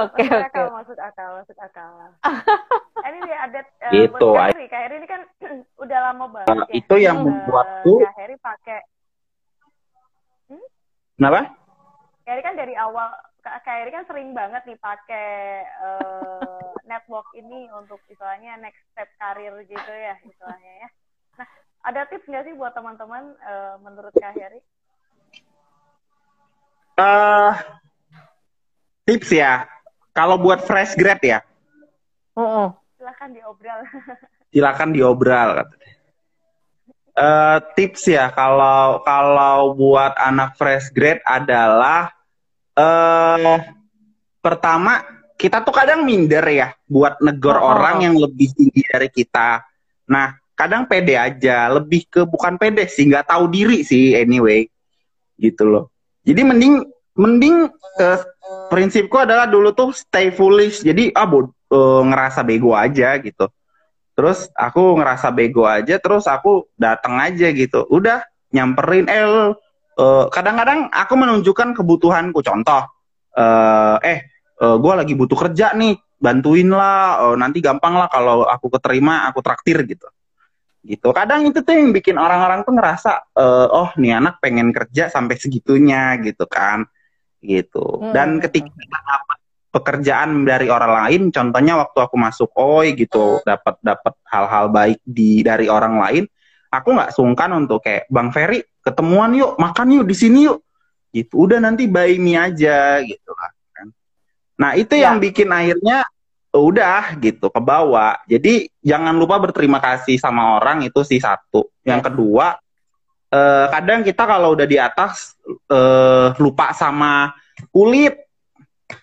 Oke, oke. masuk akal, masuk akal. Ini dia ada eh, Gitu, buat Heri. Kak Heri ini kan udah lama banget Nah, ya. itu yang Eh, membuatku Kak Heri pakai kenapa Kak Heri kan dari awal Heri kan sering banget nih pakai eh, network ini untuk istilahnya next step karir gitu ya istilahnya ya. Nah, ada tips nggak sih buat teman-teman eh, menurut Kak Heri? eh tips ya kalau buat fresh grad ya. Silahkan diobrol. silakan diobral katanya. Eh, tips ya kalau kalau buat anak fresh grade adalah eh pertama kita tuh kadang minder ya buat negor Oh. orang yang lebih tinggi dari kita. Nah kadang pede aja, lebih ke bukan pede sih, nggak tahu diri sih anyway, gitu loh. Jadi mending mending eh, prinsipku adalah dulu tuh stay foolish. Jadi ah bod- eh, ngerasa bego aja gitu. Terus aku ngerasa bego aja, terus aku datang aja gitu. Udah nyamperin eh eh, kadang-kadang aku menunjukkan kebutuhanku. Contoh, eh eh gue lagi butuh kerja nih, bantuin lah. eh, nanti gampang lah kalau aku keterima, aku traktir gitu. Gitu. Kadang itu tuh yang bikin orang-orang tuh ngerasa, eh, oh nih anak pengen kerja sampai segitunya gitu kan. Gitu. Hmm, Dan hmm, ketika dapat pekerjaan dari orang lain, contohnya waktu aku masuk OI gitu, dapat dapat hal-hal baik di dari orang lain, aku nggak sungkan untuk kayak Bang Ferry ketemuan yuk, makan yuk di sini yuk, gitu. Udah nanti buy me aja gitu kan. Nah itu Ya. yang bikin akhirnya udah gitu ke bawah. Jadi jangan lupa berterima kasih sama orang itu sih satu. Yang kedua, eh, kadang kita kalau udah di atas eh, lupa sama kulit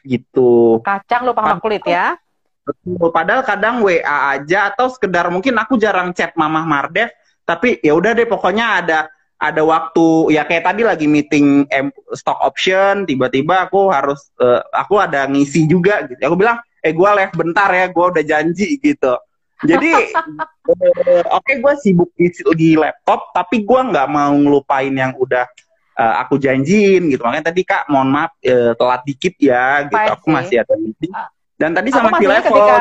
gitu. Kacang lupa sama kulit ya. Betul. Padahal kadang WA aja atau sekedar mungkin aku jarang chat Mamah Mardev, tapi ya udah deh pokoknya ada ada waktu ya kayak tadi lagi meeting stock option, tiba-tiba aku harus eh, aku ada ngisi juga gitu. Aku bilang, "Eh gua live bentar ya, gua udah janji." gitu. Jadi eh, oke gue sibuk di, di laptop, tapi gua nggak mau ngelupain yang udah eh, aku janjiin gitu. Makanya tadi Kak, mohon maaf eh, telat dikit ya gitu. Baik Aku sih. masih ada meeting. Dan tadi Aku sama ingat level ketika?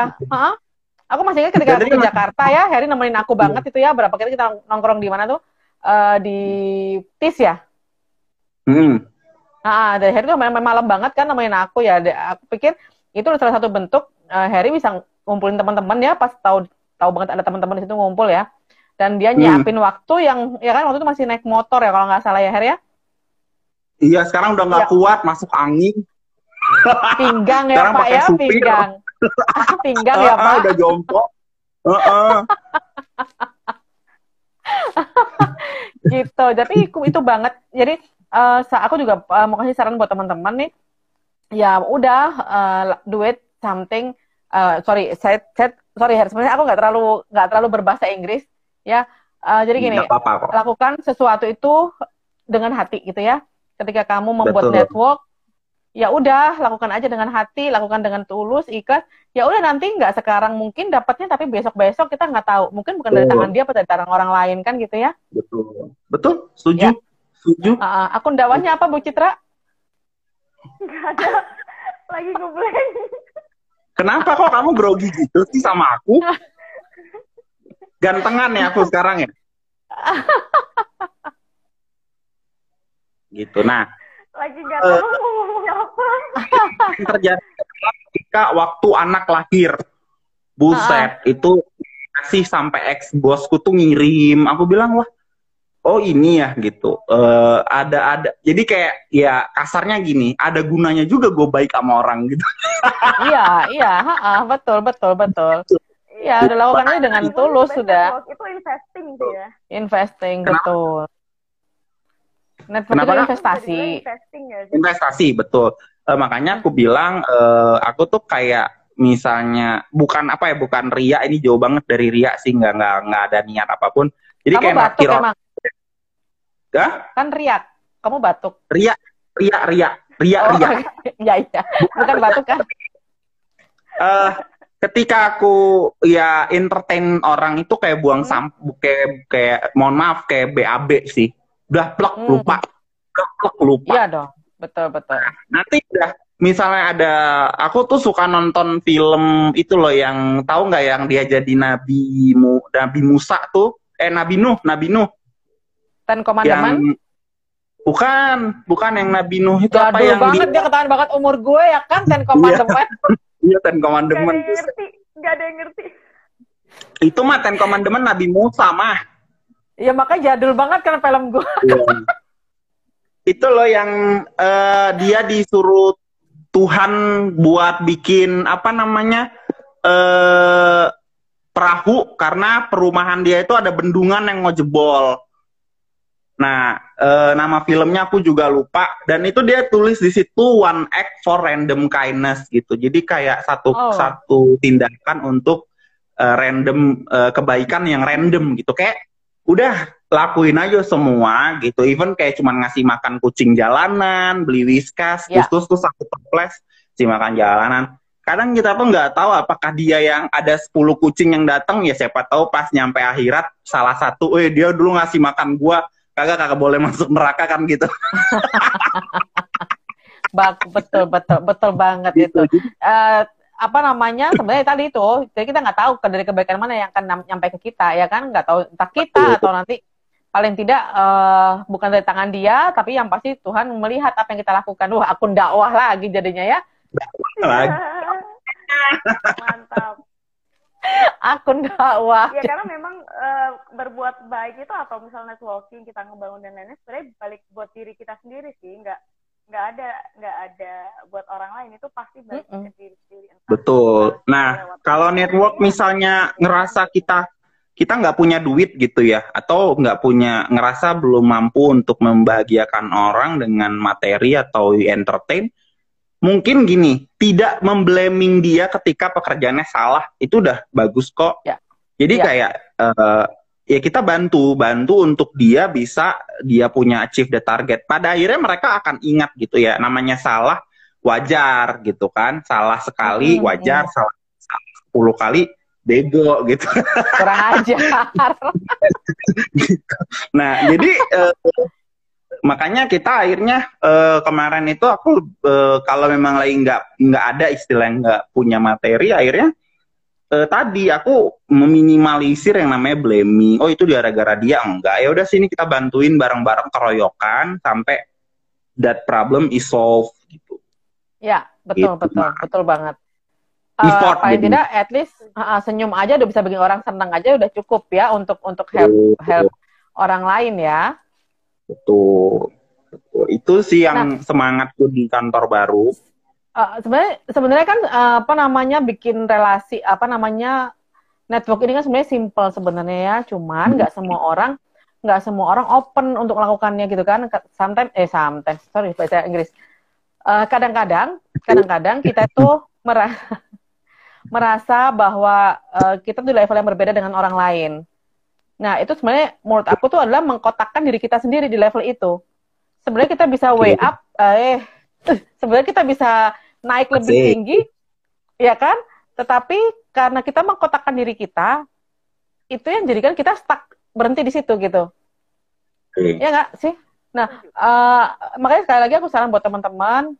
Aku masih ingat ketika aku ke Jakarta ya, Harry nemenin aku banget itu ya. Berapa kali kita nongkrong di mana tuh? Eh, di TIS ya. Hmm. Nah, dari Harry tuh main, main malam banget kan nemenin aku ya. Aku pikir itu salah satu bentuk eh, Harry bisa ngumpulin teman-teman ya pas tahu tahu banget ada teman-teman di situ ngumpul ya. Dan dia Hmm. nyiapin waktu yang ya kan waktu itu masih naik motor ya kalau nggak salah ya Harry ya. Iya, sekarang udah nggak Ya. kuat masuk angin. Pinggang ya Sekarang Pak ya, supir. pinggang. Pinggang ya Ah, ah, Pak. udah jongkok. Heeh. gitu jadi itu- banget jadi sa- aku juga eh, mau kasih saran buat teman-teman nih ya udah eh, do it something eh, sorry saya, saya sorry Her, sebenarnya aku nggak terlalu nggak terlalu berbahasa Inggris Ya, uh, jadi gini, apa-apa kok. lakukan sesuatu itu dengan hati gitu ya. Ketika kamu membuat Betul. network, ya udah lakukan aja dengan hati, lakukan dengan tulus, ikhlas. Ya udah nanti nggak sekarang mungkin dapatnya, tapi besok-besok kita nggak tahu. Mungkin bukan dari tangan dia, atau dari tangan orang lain kan gitu ya. Betul. Betul, setuju. Ya. Setuju. Uh, uh, akun dakwahnya apa Bu Citra? Nggak ada. Lagi ngeblank. Kenapa kok kamu grogi gitu sih sama aku? Gantengan ya aku sekarang ya. Gitu. Nah, Lagi nggak Eh. tahu mau ngomong apa. yang terjadi ketika waktu anak lahir. Buset, itu kasih sampai ex bosku tuh ngirim. Aku bilang, wah, oh ini ya gitu. Eh, ada ada. Jadi kayak ya kasarnya gini, ada gunanya juga gue baik sama orang gitu. iya, iya, ha, ha, betul, betul, betul. Ya, udah lakukan aja dengan tulus sudah. Itu investing sih ya. Investing, Kenapa? betul. Network Kenapa, itu investasi. Ya. sih. investasi betul Eh, makanya aku bilang eh, aku tuh kayak misalnya bukan apa ya bukan ria ini jauh banget dari ria sih nggak nggak nggak ada niat apa pun jadi Kamu kayak batuk emang, Hah? kan riak. Kamu batuk. ria ria ria ria Oh, ria iya, iya. Bukan batuk kan? Eh, ketika aku ya entertain orang itu kayak buang Hmm. sampah kayak kayak mohon maaf kayak BAB sih udah plek Hmm. lupa plek plek lupa Iya dong. Betul, betul. nanti udah misalnya ada aku tuh suka nonton film itu loh yang tahu nggak yang dia jadi nabi mu nabi Musa tuh eh nabi Nuh nabi Nuh Ten yang Commandment. bukan bukan yang nabi Nuh itu apa Jadul yang banget dia ketahuan banget umur gue ya kan Ten Commandment. dia Ten Nggak ada Commandment yang ngerti. Nggak ada yang ngerti. itu mah Ten Commandment nabi Musa mah ya makanya jadul banget kan film gue. itu loh yang eh, dia disuruh Tuhan buat bikin apa namanya eh perahu karena perumahan dia itu ada bendungan yang mau jebol. Nah, eh, nama filmnya aku juga lupa dan itu dia tulis di situ one act for random kindness gitu. Jadi kayak satu Oh. satu tindakan untuk eh, random eh, kebaikan yang random gitu. Kayak udah lakuin aja semua gitu. Even kayak cuman ngasih makan kucing jalanan, beli whiskas, Ya. terus terus aku toples, si makan jalanan. Kadang kita tuh nggak tahu apakah dia yang ada 10 kucing yang datang ya siapa tahu pas nyampe akhirat salah satu, eh dia dulu ngasih makan gua, kagak kagak boleh masuk neraka kan gitu. Bak, betul, betul, betul banget itu. Gitu. Eh, apa namanya sebenarnya tadi itu jadi kita nggak tahu ke- dari kebaikan mana yang akan nyampe ke kita ya kan? Nggak tahu entah kita atau nanti paling tidak eh, bukan dari tangan dia tapi yang pasti Tuhan melihat apa yang kita lakukan. Wah akun dakwah lagi jadinya ya. Lagi. Mantap. akun dakwah. Ya karena memang eh, berbuat baik itu atau misalnya networking kita ngebangun dan lain-lain sebenarnya balik buat diri kita sendiri sih nggak nggak ada nggak ada buat orang lain itu pasti balik Mm-mm. ke diri sendiri. Entah Betul. Nah, kalau network misalnya ngerasa kita kita nggak punya duit gitu ya, atau nggak punya ngerasa belum mampu untuk membahagiakan orang dengan materi atau entertain, mungkin gini, tidak memblaming dia ketika pekerjaannya salah, itu udah bagus kok. Ya. Jadi Ya. kayak eh, ya kita bantu, bantu untuk dia bisa dia punya achieve the target. Pada akhirnya mereka akan ingat gitu ya, namanya salah wajar gitu kan, salah sekali Hmm, wajar, salah, salah 10 kali bego gitu. kurang ajar Nah, jadi eh, makanya kita akhirnya eh, kemarin itu aku eh, kalau memang lagi nggak nggak ada istilah nggak punya materi, akhirnya eh, tadi aku meminimalisir yang namanya blaming. Oh itu gara-gara dia enggak. Ya udah sini kita bantuin bareng-bareng keroyokan sampai that problem is solved gitu. ya betul Gitu, betul betul banget Eh, Effort paling jadi. tidak at least uh, uh, senyum aja udah bisa bikin orang senang aja udah cukup ya untuk untuk help help orang lain ya Betul. Betul. Itu sih yang Nah. semangatku di kantor baru. Uh, sebenarnya sebenarnya kan uh, apa namanya bikin relasi apa namanya network ini kan sebenarnya simple sebenarnya ya. Cuman nggak semua orang nggak semua orang open untuk melakukannya gitu kan. Ka- sometimes eh sometimes sorry bahasa Inggris. Uh, kadang-kadang kadang-kadang kita itu merasa merasa bahwa uh, kita tuh di level yang berbeda dengan orang lain. Nah, itu sebenarnya menurut aku tuh adalah mengkotakkan diri kita sendiri di level itu. Sebenarnya kita bisa way up, eh, sebenarnya kita bisa naik lebih Asik. tinggi, ya kan? Tetapi karena kita mengkotakkan diri kita, itu yang jadikan kita stuck berhenti di situ gitu. Oke. Ya nggak sih? Nah, eh, makanya sekali lagi aku saran buat teman-teman,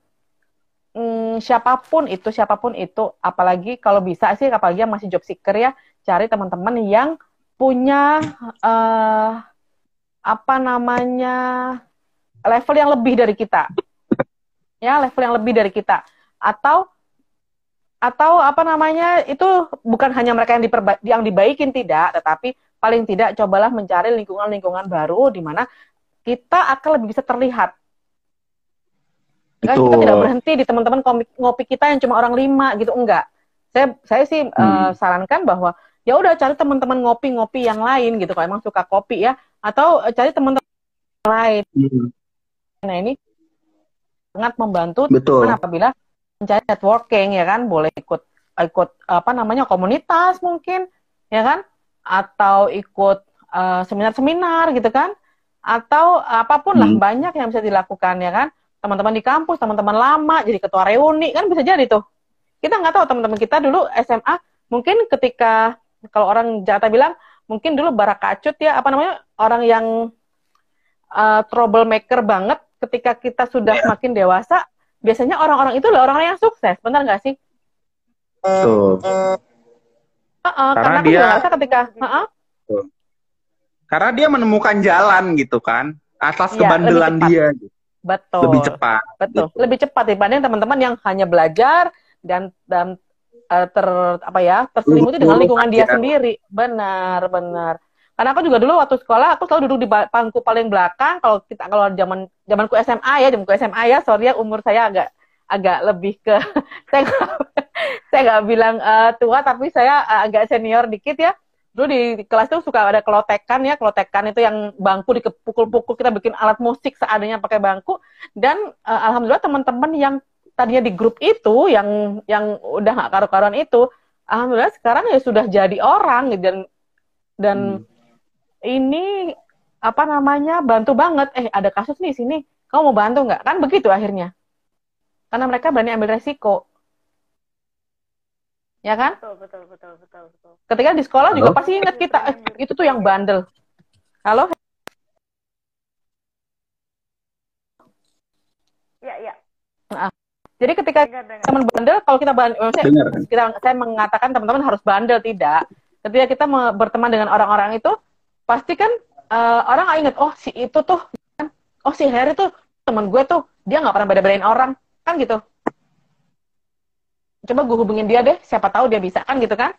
hmm, siapa pun itu, siapa pun itu, apalagi kalau bisa sih, apalagi yang masih job seeker ya, cari teman-teman yang punya eh, apa namanya level yang lebih dari kita, ya level yang lebih dari kita, atau atau apa namanya itu bukan hanya mereka yang diperba yang dibaikin tidak, tetapi paling tidak cobalah mencari lingkungan-lingkungan baru di mana kita akan lebih bisa terlihat. Kan kita tidak berhenti di teman-teman ngopi kita yang cuma orang lima gitu enggak. Saya saya sih eh, Hmm. sarankan bahwa ya udah cari teman-teman ngopi-ngopi yang lain gitu kalau emang suka kopi ya atau eh, cari teman-teman lain. Hmm, Nah ini sangat membantu Betul. apabila mencari networking ya kan? Boleh ikut ikut apa namanya komunitas mungkin ya kan? Atau ikut eh, seminar-seminar gitu kan? Atau apa pun lah Hmm. banyak yang bisa dilakukan ya kan? Teman-teman di kampus teman-teman lama jadi ketua reuni kan bisa jadi tuh. Kita nggak tahu teman-teman kita dulu SMA mungkin ketika kalau orang Jakarta bilang mungkin dulu barakacut ya apa namanya orang yang uh, troublemaker banget ketika kita sudah Iya. makin dewasa biasanya orang-orang itu adalah orang yang sukses benar nggak sih? Betul. Heeh, Karena karena dia- ngerasa ketika heeh, Karena dia menemukan jalan gitu kan, atas Iya, kebandelan dia gitu. betul lebih cepat. betul gitu. lebih cepat dibanding teman-teman yang hanya belajar dan dan uh, ter apa ya terselimuti dengan lingkungan dia aja. sendiri benar benar karena aku juga dulu waktu sekolah aku selalu duduk di ba- bangku paling belakang. Kalau kita kalau zaman zamanku SMA ya zamanku SMA ya sorry ya umur saya agak agak lebih ke saya nggak saya nggak bilang eh, tua tapi saya eh, agak senior dikit ya. Dulu di kelas tuh suka ada kelotekan ya kelotekan itu yang bangku dipukul-pukul kita bikin alat musik seadanya pakai bangku. Dan eh, alhamdulillah teman-teman yang tadinya di grup itu yang yang udah nggak karu-karuan itu alhamdulillah sekarang ya sudah jadi orang dan dan Hmm. Ini apa namanya bantu banget. Eh ada kasus nih sini. Kamu mau bantu nggak? Kan begitu akhirnya. Karena mereka berani ambil resiko. Ya kan? Betul betul betul betul betul. Ketika di sekolah juga Halo? pasti ingat kita eh, itu tuh yang bandel. Halo? Ya ya. Jadi ketika teman bandel kalau kita bandel Dengar. kita saya mengatakan teman-teman harus bandel tidak. Ketika kita berteman dengan orang-orang itu pasti kan eh, orang ingat oh si itu tuh kan oh si Harry tuh teman gue tuh dia nggak pernah beda-bedain orang kan gitu. Coba gue hubungin dia deh siapa tahu dia bisa kan gitu kan.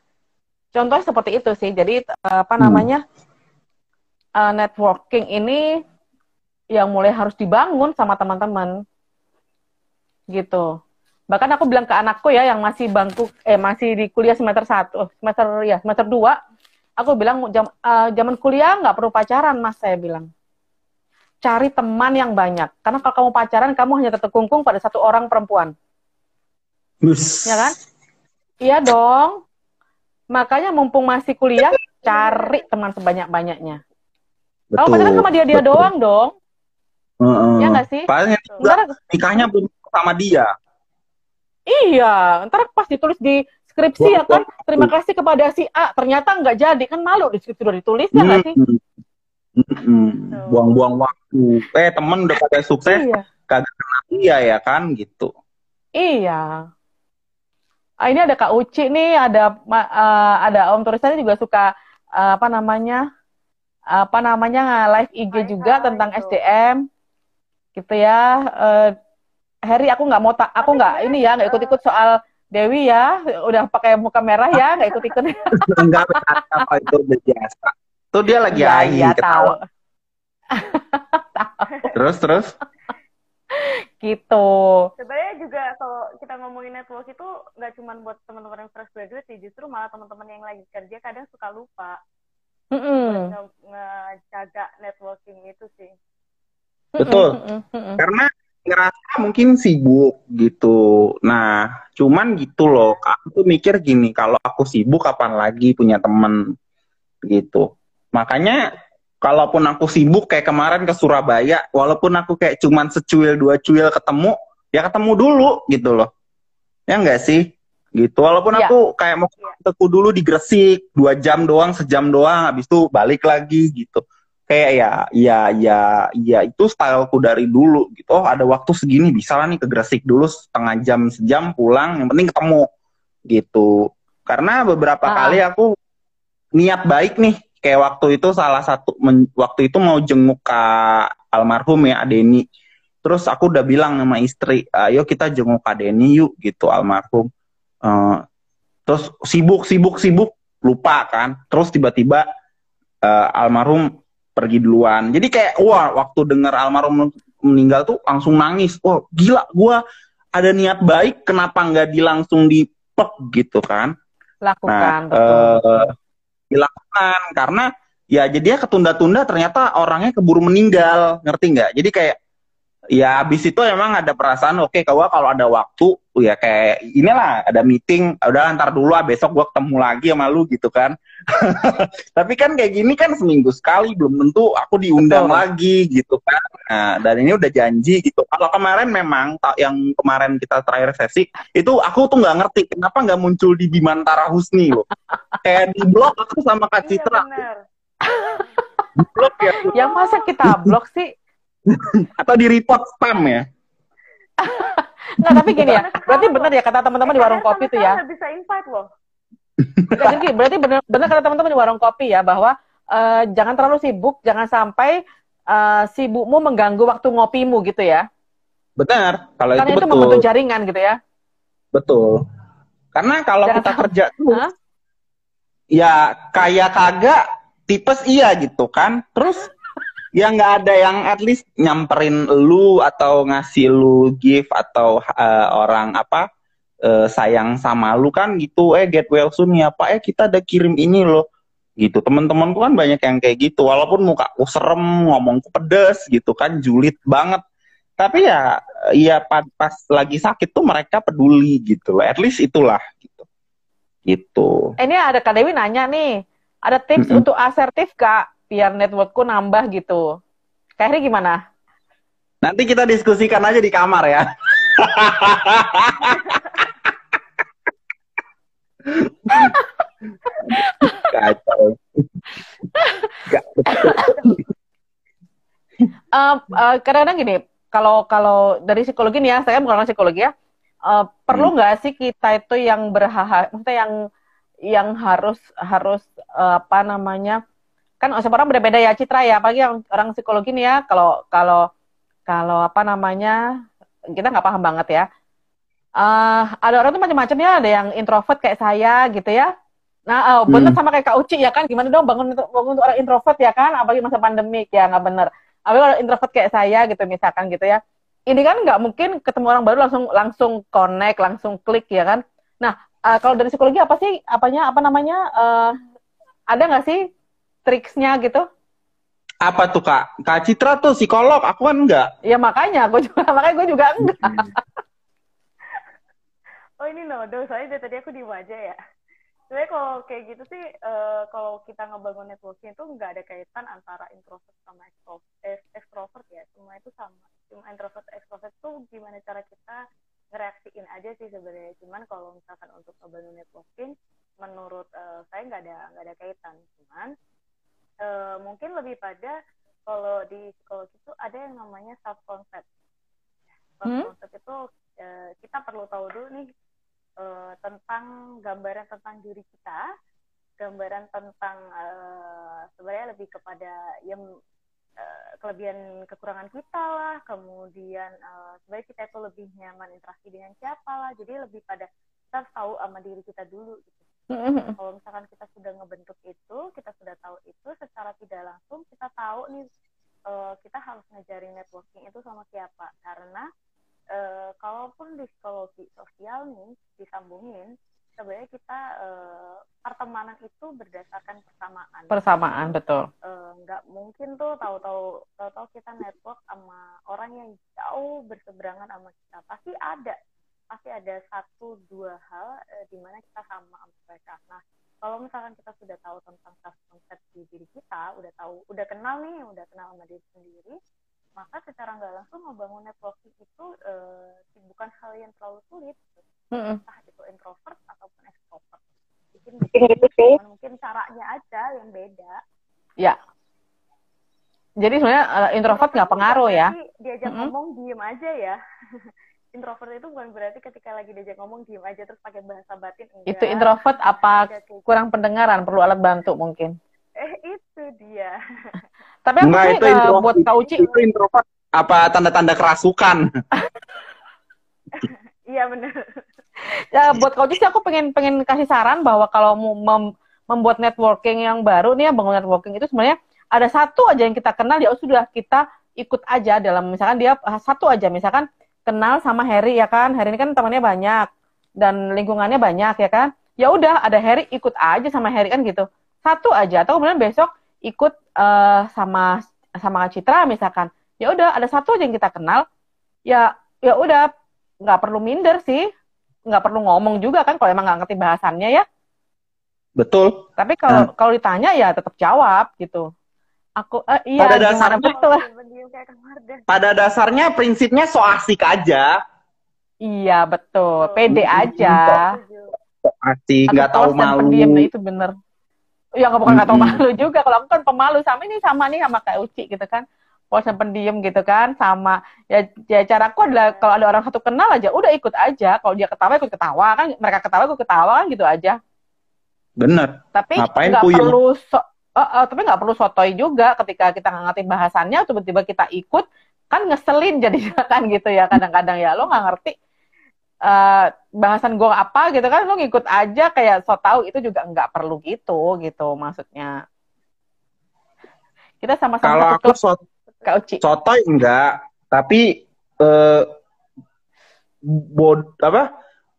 Contohnya seperti itu sih jadi eh, apa Hmm. namanya eh, networking ini yang mulai harus dibangun sama teman-teman gitu. Bahkan aku bilang ke anakku ya yang masih bangku eh masih di kuliah semester satu semester ya semester dua aku bilang jam, eh, zaman kuliah nggak perlu pacaran mas saya bilang cari teman yang banyak karena kalau kamu pacaran kamu hanya terkungkung pada satu orang perempuan Bus. ya kan iya dong makanya mumpung masih kuliah cari teman sebanyak banyaknya kalau pacaran sama dia dia betul. doang dong Heeh. ya nggak sih Paling ntar nikahnya belum sama dia. Iya, ntar pas ditulis di skripsi ya kan, terima kasih kepada si A, ternyata nggak jadi, kan malu di skripsi udah ditulis ya nggak sih? Hmm. Buang-buang waktu. Eh temen udah pada sukses, Iya, kagak dia ya kan gitu. iya. Ah, ini ada Kak Uci nih, ada eh, ada Om Tulisannya juga suka eh, apa namanya, apa namanya live IG Hai, juga hai, tentang tuh. SDM, gitu ya. Eh, Harry, aku nggak mau tak, aku nggak ini ya, nggak ikut-ikut soal Dewi ya, udah pakai muka merah ya, nggak ikut-ikut. Enggak apa itu udah biasa. Tuh dia lagi aing iya, tahu. ketawa. Terus terus. Gitu. sebenarnya juga kalau kita ngomongin network itu nggak cuma buat teman-teman yang fresh graduate sih justru malah teman-teman yang lagi kerja kadang suka lupa buat nge- ngejaga networking itu sih Betul. Mm-mm, mm-mm. Karena ngerasa mungkin sibuk gitu. Nah, cuman gitu loh. Aku tuh mikir gini, kalau aku sibuk kapan lagi punya temen gitu. Makanya kalaupun aku sibuk kayak kemarin ke Surabaya, walaupun aku kayak cuman secuil dua cuil ketemu, ya ketemu dulu gitu loh. Ya enggak sih? Gitu. Walaupun Ya. aku kayak mau teku dulu di Gresik, dua jam doang, sejam doang, habis itu balik lagi gitu. Kayak ya, ya, ya, ya itu styleku dari dulu gitu. Oh ada waktu segini bisa lah nih ke Gresik dulu setengah jam, sejam pulang, yang penting ketemu gitu. Karena beberapa Ah. kali aku niat baik nih, kayak waktu itu salah satu men- waktu itu mau jenguk Kak almarhum ya Adeni. Terus aku udah bilang sama istri, ayo kita jenguk Kak Deni yuk gitu almarhum. Eh, terus sibuk sibuk sibuk lupa kan. Terus tiba-tiba eh, almarhum pergi duluan. Jadi kayak wah waktu dengar almarhum meninggal tuh langsung nangis. Wah gila gua ada niat baik kenapa nggak di langsung dipek gitu kan. Lakukan, Nah, betul. eh, dilakukan karena ya jadinya ketunda-tunda ternyata orangnya keburu meninggal, ngerti nggak? Jadi kayak ya habis itu emang ada perasaan oke kalau kalau ada waktu ya kayak inilah ada meeting udah ntar dulu ah besok gua ketemu lagi sama lu gitu kan. Tapi kan kayak gini kan seminggu sekali belum tentu aku diundang Betul. lagi gitu kan. Nah, dan ini udah janji gitu. Kalau kemarin memang tak yang kemarin kita terakhir sesi itu aku tuh nggak ngerti kenapa nggak muncul di Bimantara Husni loh. Kayak di blog aku sama Kak Iya Citra. di blog ya Yang masa kita blok sih? Atau di report spam ya Nggak, tapi gini ya. Berarti benar ya kata teman-teman di warung kopi tuh ya. Bisa invite loh. Jadi berarti benar benar kata teman-teman di warung kopi ya bahwa eh, jangan terlalu sibuk, jangan sampai eh, sibukmu mengganggu waktu ngopimu gitu ya. benar kalau Karena itu itu betul membentuk jaringan gitu ya. Betul. Karena kalau Jangan kita sampai- kerja tuh, Hah? ya kayak kagak tipes iya gitu kan. Terus ya nggak ada yang at least nyamperin lu atau ngasih lu gift atau eh, orang apa eh, sayang sama lu kan gitu. Eh get well soon ya Pak. Eh kita ada kirim ini loh. Gitu. Teman-temanku kan banyak yang kayak gitu. Walaupun mukaku serem, ngomongku pedes gitu kan, julid banget. Tapi ya ya pas, pas lagi sakit tuh mereka peduli gitu. At least itulah gitu. Gitu. Ini ada Kak Dewi nanya nih, ada tips Mm-mm. untuk asertif Kak, biar networkku nambah gitu. Heri gimana? Nanti kita diskusikan aja di kamar ya. Kacau. Eh, eh, kadang-kadang gini, kalau kalau dari psikologi nih ya, saya bukan orang psikologi ya, eh, perlu Hmm. nggak sih kita itu yang berhak, maksudnya yang yang harus harus eh, apa namanya, kan setiap orang beda-beda ya Citra ya, apalagi yang orang psikologi nih ya, kalau kalau kalau apa namanya, kita nggak paham banget ya. Eh, ada orang tuh macam-macam ya, ada yang introvert kayak saya gitu ya. Nah, eh, bener Hmm. sama kayak Kak Uci ya kan, gimana dong bangun untuk bangun untuk orang introvert ya kan, apalagi masa pandemik ya nggak bener. Apalagi kalau introvert kayak saya gitu misalkan gitu ya. Ini kan nggak mungkin ketemu orang baru langsung langsung connect, langsung klik ya kan. Nah, eh, kalau dari psikologi apa sih apanya apa namanya eh, ada nggak sih triksnya gitu? Apa tuh kak? Kak Citra tuh psikolog, aku kan enggak. Ya makanya aku juga makanya gue juga enggak. Oh ini nodo, soalnya dari tadi aku diem aja ya. Sebenarnya kalau kayak gitu sih, eh, kalau kita ngebangun networking itu nggak ada kaitan antara introvert sama extrovert, eh, extrovert ya, semua itu sama. Cuma introvert extrovert tuh gimana cara kita ngereaksiin aja sih sebenarnya. Cuman kalau misalkan untuk ngebangun networking, menurut eh, saya nggak ada nggak ada kaitan. Cuman eh, mungkin lebih pada kalau di psikologi itu ada yang namanya self concept. Self Hmm? concept itu eh, kita perlu tahu dulu nih eh, tentang gambaran tentang diri kita, gambaran tentang eh, sebenarnya lebih kepada yang kelebihan kekurangan kita lah, kemudian eh, sebenarnya kita itu lebih nyaman interaksi dengan siapa lah, jadi lebih pada kita tahu sama diri kita dulu gitu. Kalau misalkan kita sudah ngebentuk itu, kita sudah tahu itu, secara tidak langsung kita tahu nih eh, kita harus ngejaring networking itu sama siapa. Karena eh, kalaupun di psikologi sosial nih disambungin, sebenarnya kita eh, pertemanan itu berdasarkan persamaan. Persamaan betul. Nggak mungkin tuh tahu-tahu tahu-tahu kita network sama orang yang jauh berseberangan sama kita. Pasti ada pasti ada satu dua hal eh, di mana kita sama sama mereka. Nah, kalau misalkan kita sudah tahu tentang self concept di diri kita udah tahu udah kenal nih udah kenal sama diri sendiri maka secara nggak langsung membangun networking itu uh, bukan hal yang terlalu sulit entah itu introvert ataupun extrovert mungkin gitu sih mungkin caranya aja yang beda Ya. Jadi sebenarnya uh, introvert nggak pengaruh ya. diajak Mm-mm. ngomong diem aja ya introvert itu bukan berarti ketika lagi diajak ngomong diem aja terus pakai bahasa batin enggak Itu introvert apa kayak kurang pendengaran, perlu alat bantu mungkin. eh itu dia Tapi aku sih itu uh, introvert. buat Kak Uci, Itu introvert apa tanda-tanda kerasukan? iya bener ya buat Kak Uci sih aku pengen pengen kasih saran bahwa kalau mau mem- membuat networking yang baru nih ya bangun networking itu sebenarnya ada satu aja yang kita kenal ya sudah kita ikut aja dalam misalkan dia satu aja misalkan kenal sama Harry ya kan? Harry ini kan temannya banyak dan lingkungannya banyak ya kan? Ya udah ada Harry ikut aja sama Harry kan gitu. Satu aja atau kemudian besok ikut eh, sama sama Kak Citra misalkan. Ya udah ada satu aja yang kita kenal ya ya udah nggak perlu minder sih. Nggak perlu ngomong juga kan kalau emang nggak ngerti bahasannya ya. Betul. tapi kalau kalau ditanya ya tetap jawab gitu aku eh, iya Pada dasarnya- betul Mardan. Pada dasarnya prinsipnya so asik aja. iya betul pede Hmm, aja. So asik, nggak Atau tahu malu. pendiam, nah itu bener ya nggak bukan nggak tahu Mm-mm. malu juga kalau aku kan pemalu sama ini sama nih sama kayak Uci gitu kan polos dan pendiam gitu kan sama ya, ya caraku adalah kalau ada orang satu kenal aja udah ikut aja kalau dia ketawa ikut ketawa kan mereka ketawa ikut ketawa kan gitu aja Bener. tapi nggak perlu so eh, eh, tapi nggak perlu sotoy juga ketika kita nggak ngerti bahasannya tiba-tiba kita ikut kan ngeselin jadinya kan gitu ya. Kadang-kadang ya lo nggak ngerti eh, bahasan gue apa gitu kan lo ngikut aja kayak so tau itu juga nggak perlu gitu gitu maksudnya. Kita sama-sama Kalau aku klub so Kak Uci. sotoy enggak, tapi eh bod apa?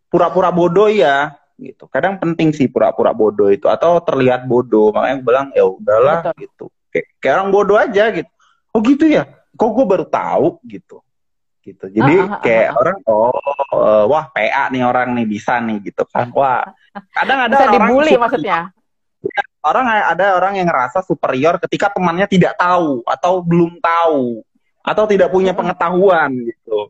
Pura-pura bodoh ya gitu. Kadang penting sih pura-pura bodoh itu atau terlihat bodoh. Makanya aku bilang ya udahlah Betul. gitu. Kayak, kayak orang bodoh aja gitu. Oh gitu ya? Kok gue baru tahu gitu. Gitu. Jadi Ah, ah, ah, kayak ah. orang oh eh, wah PA nih orang nih bisa nih gitu kan. Wah. Kadang ada bisa orang dibully maksudnya orang ada orang yang ngerasa superior ketika temannya tidak tahu atau belum tahu atau tidak punya Mm-mm. pengetahuan gitu.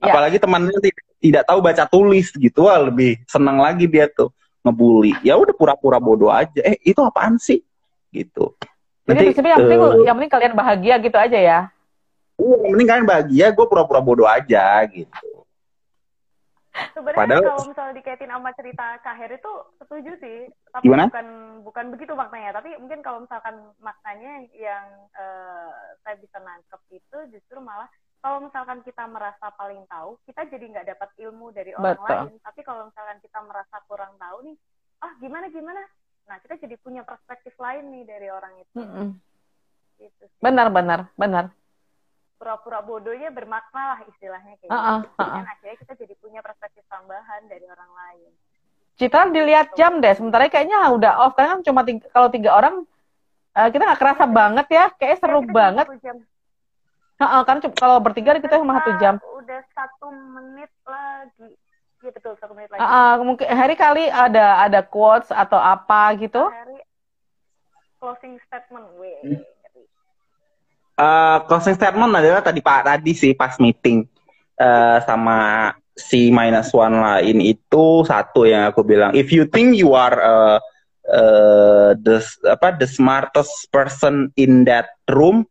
Ya. Apalagi temannya tidak, tidak tahu baca tulis gitu, wah lebih senang lagi dia tuh ngebully. Ya udah pura-pura bodoh aja. Eh itu apaan sih? Gitu. jadi prinsipnya yang penting eh, yang penting kalian bahagia gitu aja ya iya, yang penting kalian bahagia, gue pura-pura bodoh aja gitu. Sebenarnya Padahal- kalau misalnya dikaitin sama cerita Kak Heri itu setuju sih, tapi Gimana? bukan bukan begitu maknanya. Tapi mungkin kalau misalkan maknanya yang eh, saya bisa nangkep itu justru malah kalau misalkan kita merasa paling tahu, kita jadi nggak dapat ilmu dari orang Betul. lain. Tapi kalau misalkan kita merasa kurang tahu nih, ah gimana gimana, nah kita jadi punya perspektif lain nih dari orang itu. Mm-mm. Gitu sih. benar benar benar Pura-pura bodohnya bermakna lah istilahnya kayak Ah, gitu. ah, Jadi kan akhirnya kita jadi punya perspektif tambahan dari orang lain. Citra dilihat jam deh, sementara kayaknya udah off karena kan cuma tiga, kalau tiga orang eh, kita nggak kerasa banget ya, kayak seru Ya, banget. Kan cu- kalau bertiga kita cuma satu jam. Udah satu menit lagi. Iya betul satu menit lagi. Heeh, mungkin hari kali ada ada quotes atau apa gitu. Hari closing statement, weh. Hmm. Eh, closing statement adalah tadi pak tadi sih pas meeting eh, sama si minus one lain itu satu yang aku bilang if you think you are uh, uh, the apa the smartest person in that room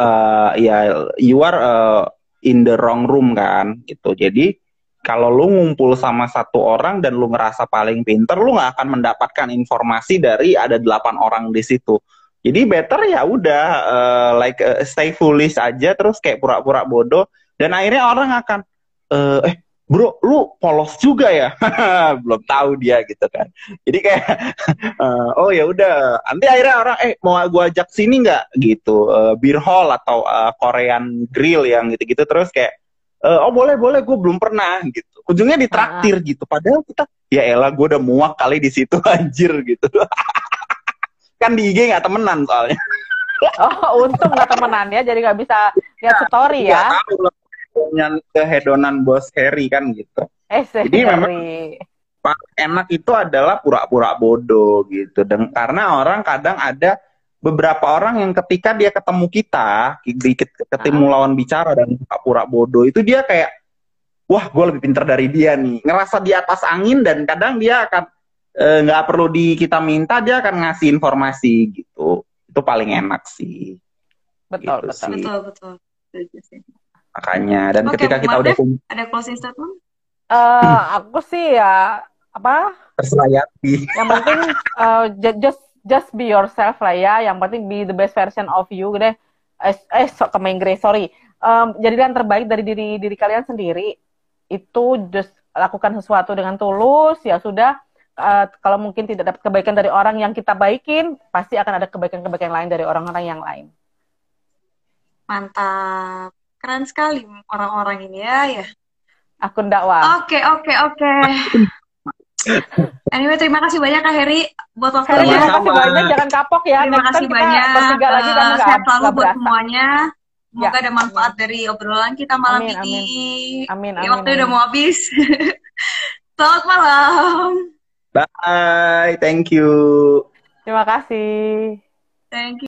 uh, ya you are uh, in the wrong room kan gitu. Jadi kalau lu ngumpul sama satu orang dan lu ngerasa paling pinter lu nggak akan mendapatkan informasi dari ada delapan orang di situ. Jadi better ya udah uh, like uh, stay foolish aja terus kayak pura-pura bodoh dan akhirnya orang akan eh, eh bro lu polos juga ya? Belum tahu dia gitu kan. Jadi kayak eh, oh ya udah nanti akhirnya orang eh mau gua ajak sini nggak? Gitu. Eh, beer hall atau eh, Korean grill yang gitu-gitu. Terus kayak eh, oh boleh boleh gue belum pernah gitu. Ujungnya ditraktir gitu. Padahal kita ya elah gue udah muak kali di situ anjir gitu. Kan di IG nggak temenan soalnya. Oh, untung nggak temenan ya, jadi nggak bisa lihat story ya. Nggak tahu punya kehedonan bos Harry kan gitu Eh, Jadi memang- Seri. paling enak itu adalah pura-pura bodoh gitu. Dan karena orang kadang ada beberapa orang yang ketika dia ketemu kita, ketemu lawan bicara dan pura-pura bodoh itu dia kayak wah gue lebih pintar dari dia nih. Ngerasa di atas angin dan kadang dia akan eh, nggak perlu di kita minta dia akan ngasih informasi gitu. Itu paling enak sih. Betul, Gitu betul. sih. Betul, betul. Makanya dan Oke, ketika kita udah Dev. kum- Ada closing statement? Eh, aku sih ya apa terserah Yati. yang penting ju- just just be yourself lah ya yang penting be the best version of you deh eh, eh so, ke Inggris sorry Em, jadilah yang terbaik dari diri diri kalian sendiri itu just lakukan sesuatu dengan tulus ya sudah Eh, kalau mungkin tidak dapat kebaikan dari orang yang kita baikin pasti akan ada kebaikan-kebaikan lain dari orang-orang yang lain Mantap. Keren sekali orang-orang ini ya, ya. akun dakwah Oke, oke, oke. Anyway, terima kasih banyak Kak Heri buat waktunya. terima kasih banyak jangan kapok ya Terima Next kasih kita banyak. bertiga lagi nggak Sehat selalu buat berasa. semuanya. Semoga Ya, ada manfaat dari obrolan kita malam Amin, ini. amin Ya, amin, waktunya udah amin. mau habis. Selamat malam. Bye, thank you. terima kasih Thank you.